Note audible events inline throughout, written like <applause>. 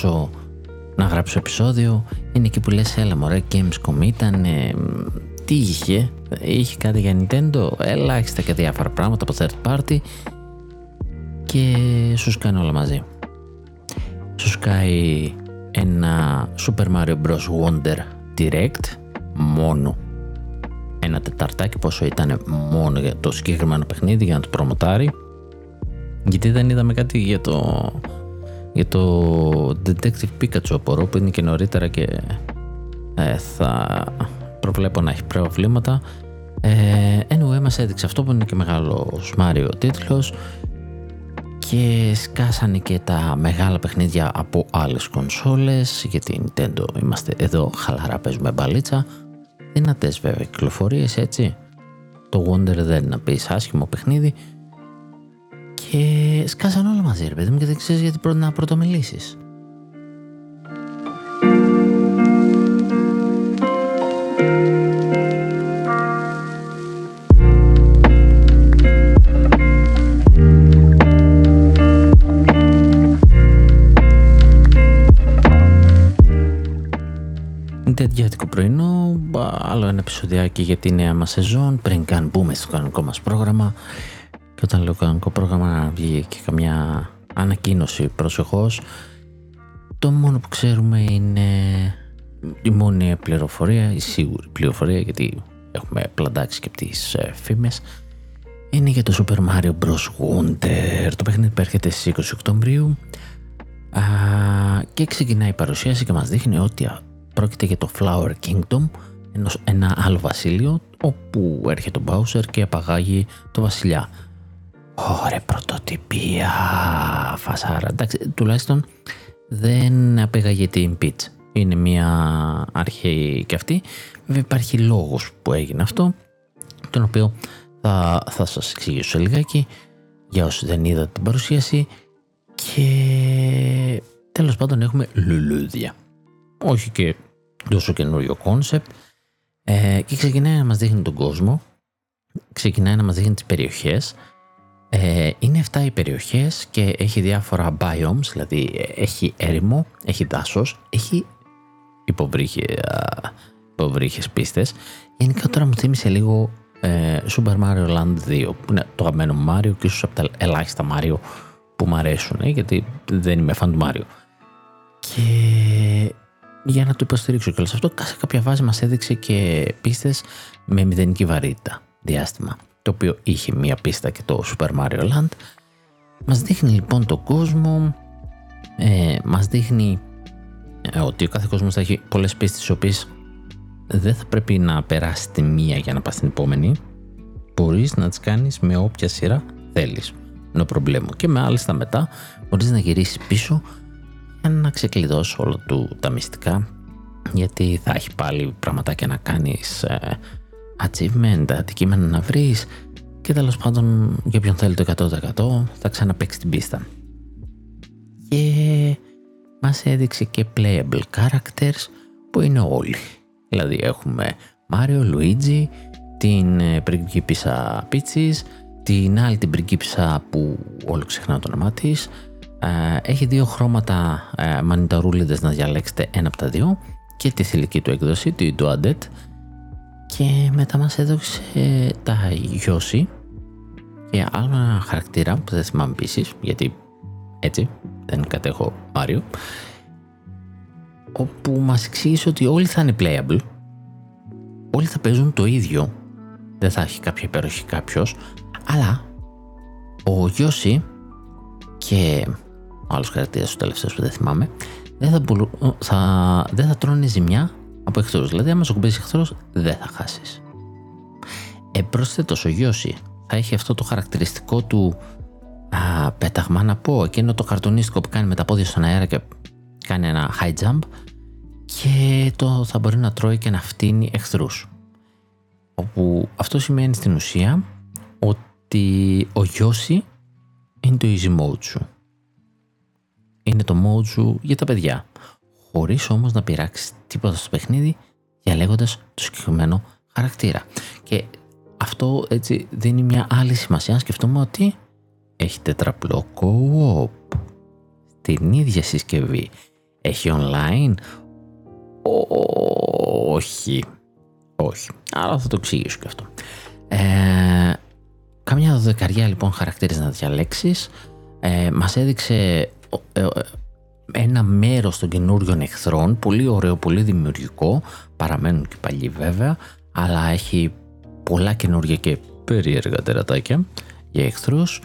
τεμπελιάσω να γράψω επεισόδιο. Είναι εκεί που λες έλα μωρέ Gamescom ήταν τι είχε είχε κάτι για Nintendo ελάχιστα και διάφορα πράγματα από third party και σου σκάνε όλα μαζί. Σου σκάει ένα Super Mario Bros. Wonder Direct μόνο ένα τεταρτάκι πόσο ήταν μόνο για το συγκεκριμένο παιχνίδι για να το προμοτάρει. Γιατί δεν είδαμε κάτι για το για το Detective Pikachu απορώ που είναι και νωρίτερα και ε, θα προβλέπω να έχει προβλήματα. Ε, anyway μας έδειξε αυτό που είναι και μεγάλο Mario τίτλος και σκάσανε και τα μεγάλα παιχνίδια από άλλες κονσόλες γιατί Nintendo είμαστε εδώ χαλαρά παίζουμε μπαλίτσα. Δυνατές βέβαια κυκλοφορίες έτσι. Το Wonder δεν είναι να πεις άσχημο παιχνίδι και σκάσαν όλα μαζί ρε παιδί μου και δεν ξέρεις γιατί πρώτα να πρωτομιλήσεις. Τετιάτικο πρωινό, άλλο ένα επεισοδιάκι για τη νέα μας σεζόν πριν καν μπούμε στο κανονικό μας πρόγραμμα και όταν λέω κανονικό πρόγραμμα βγει και καμιά ανακοίνωση προσεχώς. Το μόνο που ξέρουμε είναι η μόνη πληροφορία, η σίγουρη πληροφορία γιατί έχουμε πλαντάξει και τις ε, φήμες είναι για το Super Mario Bros. Wonder. Το παιχνίδι που έρχεται στις 20 Οκτωβρίου. Α, και ξεκινάει η παρουσίαση και μας δείχνει ότι πρόκειται για το Flower Kingdom ένα άλλο βασίλειο όπου έρχεται ο Bowser και απαγάγει το βασιλιά Ωραία πρωτοτυπία φασάρα. Εντάξει, τουλάχιστον δεν απήγαγε την Peach. Είναι μια αρχή και αυτή. Βέβαια υπάρχει λόγος που έγινε αυτό, τον οποίο θα, θα σας εξηγήσω λιγάκι για όσοι δεν είδατε την παρουσίαση και τέλος πάντων έχουμε λουλούδια. Όχι και τόσο καινούριο concept ε, και ξεκινάει να μας δείχνει τον κόσμο, ξεκινάει να μας δείχνει τις περιοχές ε, είναι 7 οι περιοχές και έχει διάφορα biomes, δηλαδή έχει έρημο, έχει δάσος, έχει υποβρύχια, υποβρύχες πίστες. Γενικά τώρα μου θύμισε λίγο ε, Super Mario Land 2, που είναι το αγαπημένο Mario και ίσως από τα ελάχιστα Mario που μου αρέσουν, ε, γιατί δεν είμαι fan του Mario. Και για να το υποστηρίξω κιόλας αυτό, σε κάποια βάση μας έδειξε και πίστες με μηδενική βαρύτητα διάστημα το οποίο είχε μία πίστα και το Super Mario Land. Μας δείχνει λοιπόν το κόσμο, ε, μας δείχνει ε, ότι ο κάθε κόσμος θα έχει πολλές πίστες τις οποίες δεν θα πρέπει να περάσει τη μία για να πας στην επόμενη. Μπορείς να τις κάνεις με όποια σειρά θέλεις. No προβλήμα. Και με άλλες τα μετά μπορείς να γυρίσεις πίσω για να ξεκλειδώσεις όλα του τα μυστικά γιατί θα έχει πάλι πραγματάκια να κάνεις ε, achievement, αντικείμενα να βρεις και τέλος πάντων για ποιον θέλει το 100% θα ξαναπαίξει την πίστα. Και μας έδειξε και playable characters που είναι όλοι. Δηλαδή έχουμε Mario, Luigi, την ε, πριγκίπισσα Peaches, την άλλη την πριγκίπισσα που όλο ξεχνάω το όνομά της. Ε, έχει δύο χρώματα ε, μανιταρούλιδες να διαλέξετε ένα από τα δύο και τη θηλυκή του έκδοση, του Undead και μετά μας έδωσε τα Yoshi και άλλο ένα χαρακτήρα που δεν θυμάμαι επίσης, γιατί έτσι δεν κατέχω Μάριο όπου μας εξήγησε ότι όλοι θα είναι playable όλοι θα παίζουν το ίδιο δεν θα έχει κάποια υπέροχη κάποιος, αλλά ο Γιώση και ο άλλος χαρακτήρας του τελευταίου που δεν θυμάμαι δεν θα, θα, δεν θα τρώνε ζημιά από εχθρούς. Δηλαδή, άμα σου κουμπίσει εχθρό, δεν θα χάσεις. Επρόσθετο ο Γιώση θα έχει αυτό το χαρακτηριστικό του α, πέταγμα να πω, εκείνο το καρτονίστικο που κάνει με τα πόδια στον αέρα και κάνει ένα high jump και το θα μπορεί να τρώει και να φτύνει εχθρούς. Όπου αυτό σημαίνει στην ουσία ότι ο Γιώση είναι το easy mode σου. Είναι το mode σου για τα παιδιά χωρίς όμως να πειράξει τίποτα στο παιχνίδι διαλέγοντας το συγκεκριμένο χαρακτήρα. Και αυτό έτσι δίνει μια άλλη σημασία να σκεφτούμε ότι έχει τετραπλό co-op στην ίδια συσκευή. Έχει online. Όχι. Όχι. Αλλά θα το εξηγήσω και αυτό. Ε, καμιά δεκαριά λοιπόν χαρακτήρες να διαλέξεις. Ε, μας έδειξε ε, ε, ένα μέρος των καινούριων εχθρών. Πολύ ωραίο, πολύ δημιουργικό. Παραμένουν και παλιοί βέβαια. Αλλά έχει πολλά καινούργια και περίεργα τερατάκια για εχθρούς.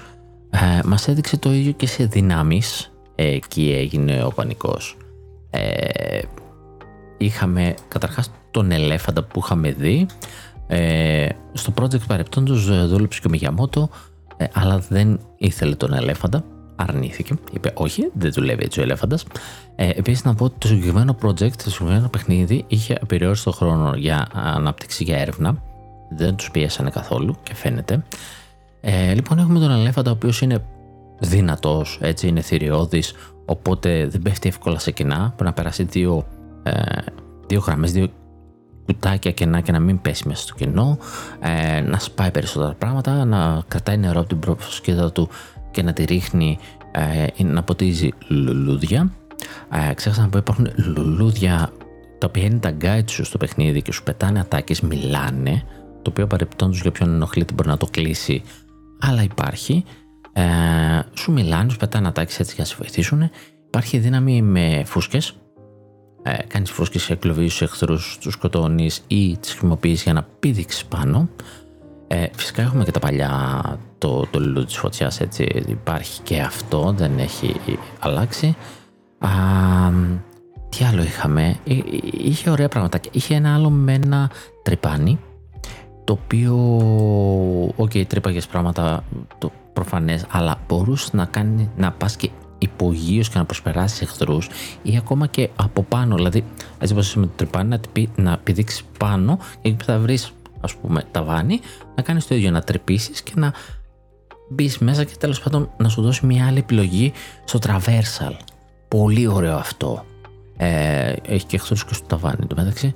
Ε, μας έδειξε το ίδιο και σε δυνάμεις. Εκεί έγινε ο πανικός. Ε, είχαμε καταρχάς τον ελέφαντα που είχαμε δει. Ε, στο project παρεπτόντος ε, δούλεψε και ο Μιγιαμότο, ε, αλλά δεν ήθελε τον ελέφαντα. Αρνήθηκε. Είπε όχι, δεν δουλεύει έτσι ο ελέφαντας. Ε, Επίσης, να πω ότι το συγκεκριμένο project, το συγκεκριμένο παιχνίδι, είχε απεριόριστο χρόνο για ανάπτυξη για έρευνα. Δεν τους πίεσανε καθόλου και φαίνεται. Ε, λοιπόν, έχουμε τον ελέφαντα, ο οποίος είναι δυνατός, έτσι είναι θηριώδης, οπότε δεν πέφτει εύκολα σε κοινά. Πρέπει να περάσει δύο, ε, δύο γραμμές, δύο κουτάκια κενά και να μην πέσει μέσα στο κενό, ε, να σπάει περισσότερα πράγματα, να κρατάει νερό από την προσκέδα του και να τη ρίχνει ε, να ποτίζει λουλούδια. Ε, ξέχασα να πω υπάρχουν λουλούδια τα οποία είναι τα guide σου στο παιχνίδι και σου πετάνε ατάκες, μιλάνε, το οποίο παρεπτόντως για ποιον ενοχλείται μπορεί να το κλείσει, αλλά υπάρχει. Ε, σου μιλάνε, σου πετάνε ατάκες έτσι για να σε βοηθήσουν. Υπάρχει δύναμη με φούσκες, ε, κάνεις φούσκες και εκλοβείς στους εχθρούς, τους σκοτώνεις ή τις χρησιμοποιείς για να πήδηξεις πάνω. Ε, φυσικά έχουμε και τα παλιά, το, το λουλούδι της φωτιάς, έτσι, υπάρχει και αυτό, δεν έχει αλλάξει. Α, τι άλλο είχαμε, είχε ωραία πράγματα. Είχε ένα άλλο με ένα τρυπάνι, το οποίο, OK, okay, τρύπαγες πράγματα, το προφανές, αλλά μπορούσες να κάνει, να πας και υπογείως και να προσπεράσεις εχθρούς ή ακόμα και από πάνω, δηλαδή έτσι όπως με το τρυπάνι να, να πηδήξεις πάνω και εκεί θα βρεις ας πούμε ταβάνι, να κάνεις το ίδιο, να τρυπήσεις και να μπεις μέσα και τέλος πάντων να σου δώσει μια άλλη επιλογή στο traversal. Πολύ ωραίο αυτό. Ε, έχει και εχθρούς και στο ταβάνι το μεταξύ.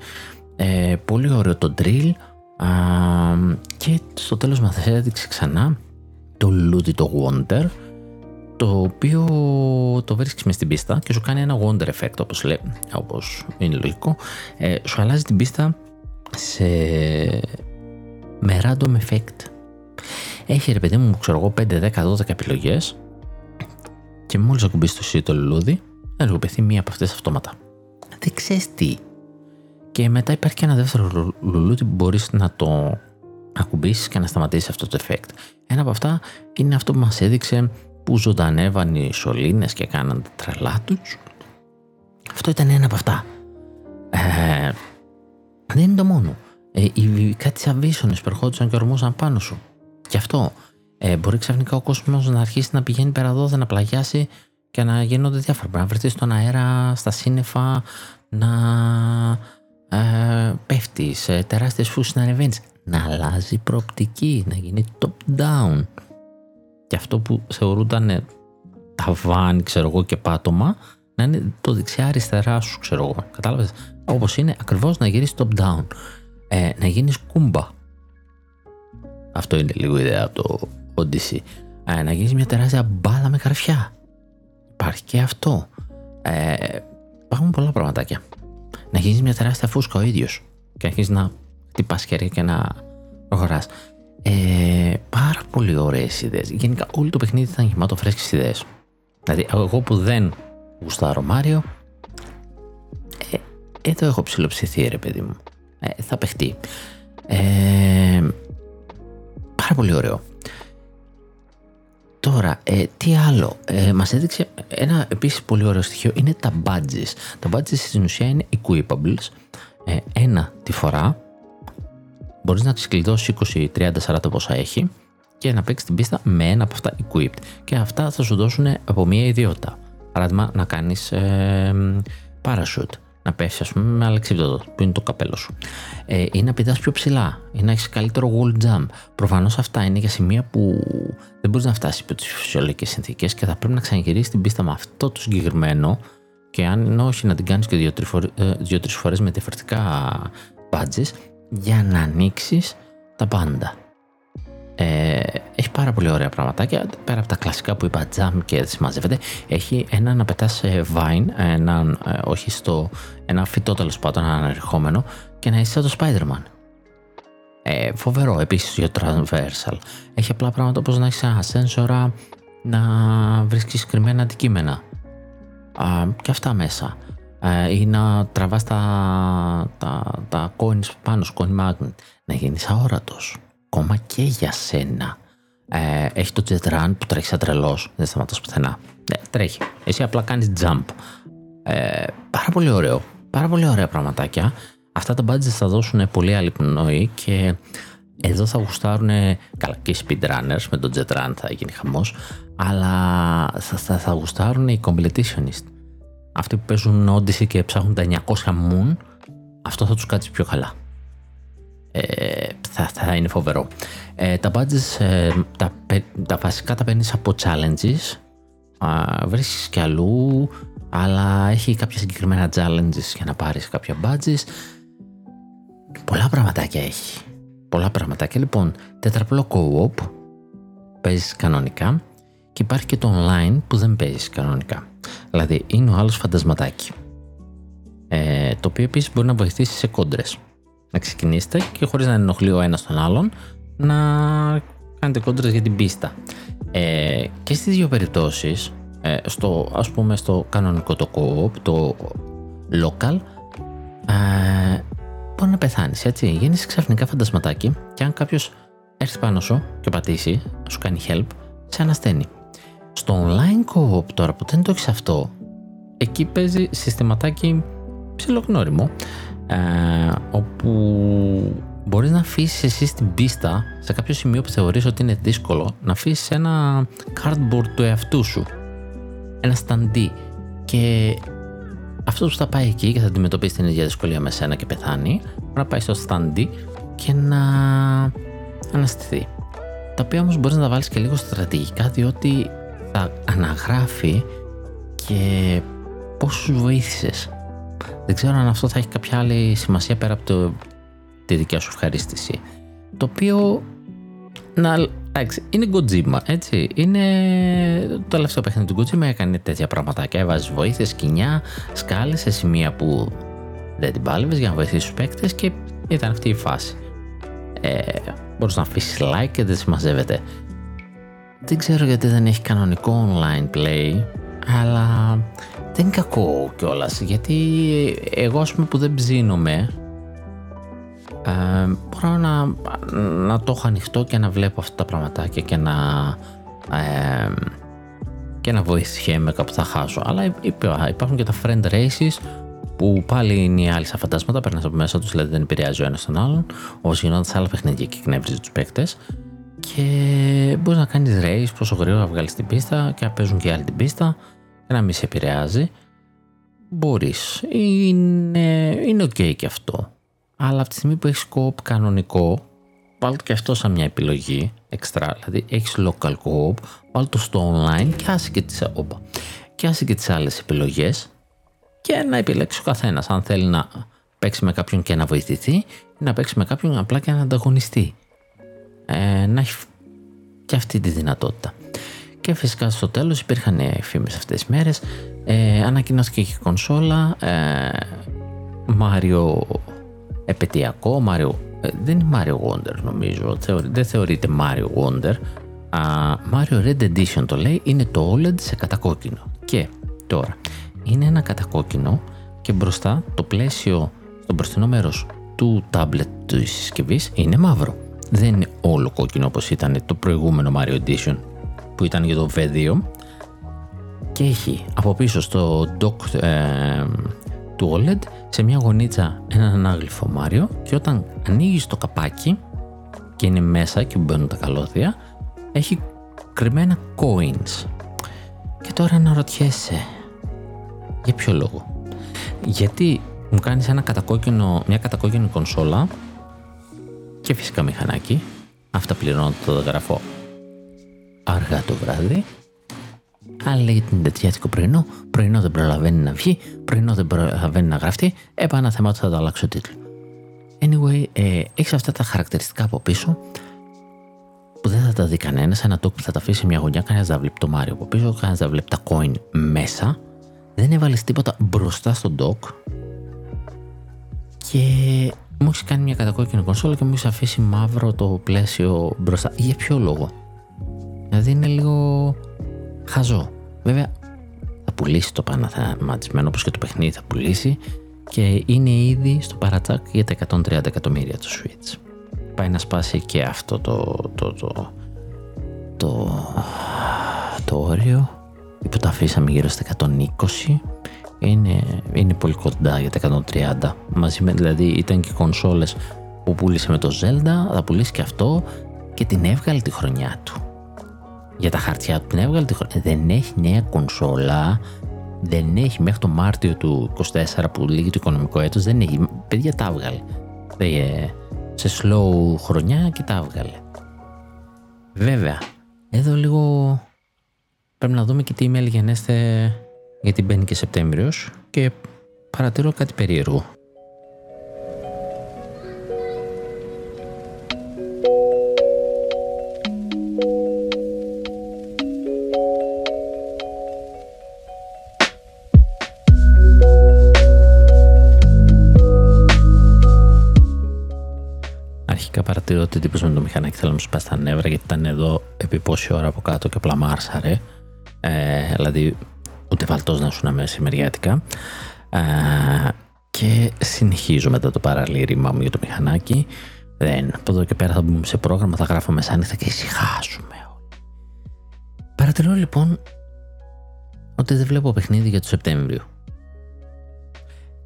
Ε, πολύ ωραίο το drill α, και στο τέλος μας έδειξε ξανά το Ludi το Wonder το οποίο το βρίσκεις μες στην πίστα και σου κάνει ένα wonder effect όπως, λέει, όπως είναι λογικό ε, σου αλλάζει την πίστα σε με random effect έχει ρε παιδί μου ξέρω εγώ 5, 10, 12 επιλογές και μόλις ακουμπήσεις το σύντο λουλούδι θα ενεργοποιηθεί μία από αυτές αυτόματα δεν ξέρεις τι και μετά υπάρχει και ένα δεύτερο λουλούδι που μπορείς να το ακουμπήσεις και να σταματήσεις αυτό το effect ένα από αυτά είναι αυτό που μας έδειξε που ζωντανεύαν οι σωλήνες και κάναν τα τρελά τους. Αυτό ήταν ένα από αυτά. Ε, δεν είναι το μόνο. Ε, οι, κάτι σαν βίσονες που ερχόντουσαν και ορμούσαν πάνω σου. Και αυτό. Ε, μπορεί ξαφνικά ο κόσμος να αρχίσει να πηγαίνει πέρα εδώ, να πλαγιάσει και να γίνονται διάφορα. Μπορεί να βρεθείς στον αέρα, στα σύννεφα, να ε, πέφτεις σε τεράστιες φούσεις να ανεβαίνεις. Να αλλάζει προοπτική, να γίνει top down και αυτό που θεωρούταν ταβάνι, ξέρω εγώ, και πάτωμα, να είναι το δεξιά-αριστερά σου, ξέρω εγώ. Κατάλαβες; Όπως είναι ακριβώς να γυρίσεις top down. Ε, να γίνεις κούμπα. Αυτό είναι λίγο ιδέα από το Odyssey. Ε, να γίνεις μια τεράστια μπάλα με καρφιά. Υπάρχει και αυτό. Ε, υπάρχουν πολλά πραγματάκια. Να γίνεις μια τεράστια φούσκα ο ίδιος. Και αρχίζει να χτυπάς χέρια και να προχωράς. Ε, πάρα πολύ ωραίες ιδέες. Γενικά, όλο το παιχνίδι ήταν γεμάτο φρέσκες ιδέες. Δηλαδή, εγώ που δεν γουστάρω Μάριο, ε, εδώ έχω ψηλοψηθεί, ρε παιδί μου. Ε, θα παιχτεί. Ε, πάρα πολύ ωραίο. Τώρα, ε, τι άλλο; Ε, μας έδειξε ένα επίσης πολύ ωραίο στοιχείο. Είναι τα badges. Τα badges στην ουσία είναι equipables. Ε, ένα τη φορά μπορείς να τι κλειδώσει 20, 30, 40 πόσα έχει και να παίξεις την πίστα με ένα από αυτά equipped. Και αυτά θα σου δώσουν από μία ιδιότητα. Παράδειγμα, να κάνεις ε, parachute, να πέσει, ας πούμε, με αλεξίπτωτο, που είναι το καπέλο σου. Ε, ή να πηδάς πιο ψηλά, ή να έχεις καλύτερο wall jump. Προφανώς αυτά είναι για σημεία που δεν μπορείς να φτάσεις υπό τις φυσιολογικές συνθήκες και θα πρέπει να ξαναγυρίσεις την πίστα με αυτό το συγκεκριμένο. Και αν όχι, να την κάνεις και δύο-τρεις ε, φορές με διαφορετικά badges για να ανοίξεις τα πάντα. Ε, έχει πάρα πολύ ωραία πραγματάκια. Πέρα από τα κλασικά που είπα, jump και συμμαζεύεται, έχει ένα να πετάς vine, ένα, ε, όχι στο, ένα φυτό τέλος πάντων, ένα ανερχόμενο και να είσαι σαν το Spider-Man. Ε, φοβερό επίσης για το transversal. Έχει απλά πράγματα όπως να έχεις ένα σένσορα να βρίσκεις συγκεκριμένα αντικείμενα. Α, και αυτά μέσα. Ε, ή να τραβάς τα, τα, τα coins πάνω στο coin magnet. Να γίνεις αόρατος. Ακόμα και για σένα. Ε, έχει το jet run που τρέχεις σαν τρελός. Δεν σταματάς πουθενά. Ναι, τρέχει. Εσύ απλά κάνεις jump. Ε, πάρα πολύ ωραίο. Πάρα πολύ ωραία πραγματάκια. Αυτά τα badges θα δώσουν πολύ άλλη πνοή και εδώ θα γουστάρουν καλά και οι speedrunners με το jet run θα γίνει χαμός αλλά θα, θα, θα γουστάρουν οι competitionist αυτοί που παίζουν Odyssey και ψάχνουν τα 900 moon αυτό θα τους κάτσει πιο καλά ε, θα, θα είναι φοβερό. Ε, τα badges ε, τα, τα βασικά τα παίρνεις από challenges. Βρίσκεις και αλλού αλλά έχει κάποια συγκεκριμένα challenges για να πάρεις κάποια badges πολλά πραγματάκια έχει. Πολλά πραγματάκια. Λοιπόν τετραπλό co-op παίζεις κανονικά και υπάρχει και το online που δεν παίζεις κανονικά. Δηλαδή είναι ο άλλος φαντασματάκι. Ε, το οποίο επίσης μπορεί να βοηθήσει σε κόντρες να ξεκινήσετε και χωρίς να ενοχλεί ο ένας τον άλλον να κάνετε κόντρες για την πίστα. Ε, και στις δύο περιπτώσεις ε, στο, ας πούμε στο κανονικό το co-op, το local ε, μπορεί να πεθάνεις έτσι. Γίνεις ξαφνικά φαντασματάκι και αν κάποιος έρθει πάνω σου και πατήσει σου κάνει help σε ανασταίνει στο online co-op τώρα που δεν το έχεις αυτό εκεί παίζει συστηματάκι ψιλογνώριμο ε, όπου μπορείς να αφήσεις εσύ την πίστα σε κάποιο σημείο που θεωρείς ότι είναι δύσκολο να αφήσεις ένα cardboard του εαυτού σου ένα σταντί. Και αυτό που θα πάει εκεί και θα αντιμετωπίσει την ίδια δυσκολία με σένα και πεθάνει να πάει στο σταντί και να αναστηθεί. Τα οποία όμως μπορείς να τα βάλεις και λίγο στρατηγικά διότι θα αναγράφει και πόσους βοήθησες δεν ξέρω αν αυτό θα έχει κάποια άλλη σημασία πέρα από το, τη δικιά σου ευχαρίστηση. Το οποίο να, εντάξει, είναι Kojima, έτσι. Είναι το τελευταίο παιχνίδι του Kojima έκανε τέτοια πραγματάκια. Έβαζες βοήθειες, σκηνιά, σκάλες σε σημεία που δεν την πάλευες για να βοηθήσεις τους παίκτες και ήταν αυτή η φάση. Ε, Μπορείς να αφήσεις like και δεν συμμαζεύεται. Δεν ξέρω γιατί δεν έχει κανονικό online play, αλλά δεν είναι κακό κιόλας. Γιατί εγώ, ας πούμε, που δεν ψήνομαι, ε, μπορώ να, να το έχω ανοιχτό και να βλέπω αυτά τα πραγματάκια και να, ε, και να βοηθιέμαι κάπου θα χάσω. Αλλά υπάρχουν και τα friend races που πάλι είναι οι άλλοι σαν φαντάσματα, περνά από μέσα τους, δηλαδή δεν επηρεάζει ο ένας τον άλλον, όπω γινόταν σε άλλα παιχνίδια και εκνεύριζε τους παίκτες. Και μπορείς να κάνεις race πόσο γρήγορα βγάλεις την πίστα και να παίζουν και άλλοι την πίστα και να μην σε επηρεάζει. Μπορείς. Είναι, είναι ok και αυτό. Αλλά από τη στιγμή που έχεις co-op κανονικό, βάλω και αυτό σαν μια επιλογή εξτρά. Δηλαδή έχεις local co-op, βάλω το στο online και άσε και τις, όπα, και άσε και τις άλλες επιλογές και να επιλέξει ο καθένας αν θέλει να παίξει με κάποιον και να βοηθηθεί ή να παίξει με κάποιον απλά και να ανταγωνιστεί. Ε, να έχει και αυτή τη δυνατότητα. Και φυσικά στο τέλος υπήρχαν φήμες αυτές τις μέρες. Ε, ανακοινώθηκε και η κονσόλα. Ε, Μάριο επαιτειακό, Mario, ε, δεν είναι Mario Wonder νομίζω, δεν θεωρείται Mario Wonder. Α, Mario Red Edition το λέει, είναι το OLED σε κατακόκκινο. Και τώρα, είναι ένα κατακόκκινο και μπροστά το πλαίσιο στο μπροστινό μέρος του tablet της συσκευής είναι μαύρο. Δεν είναι όλο κόκκινο όπως ήταν το προηγούμενο Mario Edition που ήταν για το V2 και έχει από πίσω στο dock ε, του OLED σε μια γωνίτσα έναν ανάγλυφο Μάριο. Και όταν ανοίγεις το καπάκι και είναι μέσα και μπαίνουν τα καλώδια έχει κρυμμένα coins. Και τώρα αναρωτιέσαι για ποιο λόγο; Γιατί μου κάνεις ένα κατακόκκινο, μια κατακόκκινη κονσόλα και φυσικά μηχανάκι. Αυτά πληρώνω το γραφώ αργά το βράδυ αλλά λέει την τετιάτικο πρωινό, πρωινό δεν προλαβαίνει να βγει, πρωινό δεν προλαβαίνει να γραφτεί, έπα ένα θέμα ότι θα το αλλάξω τίτλο. Anyway, ε, έχεις αυτά τα χαρακτηριστικά από πίσω που δεν τα δει κανένας. Ένα dock που θα τα αφήσει σε μια γωνιά, κανένας δεν βλέπει το Μάριο από πίσω, κανένας δεν βλέπει τα coin μέσα. Δεν έβαλες τίποτα μπροστά στο dock. Και μου έχεις κάνει μια κατακόκκινη κονσόλα και μου έχεις αφήσει μαύρο το πλαίσιο μπροστά. Για ποιο λόγο; Δηλαδή είναι λίγο χαζό. Βέβαια θα πουλήσει το παναθεματισμένο όπως και το παιχνίδι θα πουλήσει και είναι ήδη στο παρατσάκ για τα 130 εκατομμύρια του Switch. Πάει να σπάσει και αυτό το, το, το, το, το όριο που το αφήσαμε γύρω στα 120 είναι, είναι πολύ κοντά για τα 130 μαζί με δηλαδή ήταν και κονσόλες που πούλησε με το Zelda θα πουλήσει και αυτό και την έβγαλε τη χρονιά του για τα χαρτιά του την έβγαλε τη χρονιά δεν έχει νέα κονσόλα. Δεν έχει μέχρι το Μάρτιο του 24 που λύγει το οικονομικό έτος δεν έχει. Παιδιά τα έβγαλε. Ε, σε slow χρονιά και τα έβγαλε. Βέβαια εδώ λίγο πρέπει να δούμε και τι email γενέστε γιατί μπαίνει και Σεπτέμβριος και παρατηρώ κάτι περίεργο. Αρχικά παρατηρώ ότι τύπος με το μηχανάκι θέλω να μου σπάσει τα νεύρα γιατί ήταν εδώ επί πόση ώρα από κάτω και απλά μάρσαρε. Ε, δηλαδή ούτε βαλτός να σου μέσα μεριάτικα. και συνεχίζω μετά το παραλήρημά μου για το μηχανάκι. Δεν, από εδώ και πέρα θα μπούμε σε πρόγραμμα, θα γράφω μεσάνυχτα και ησυχάσουμε Παρατηρώ λοιπόν ότι δεν βλέπω παιχνίδι για το Σεπτέμβριο.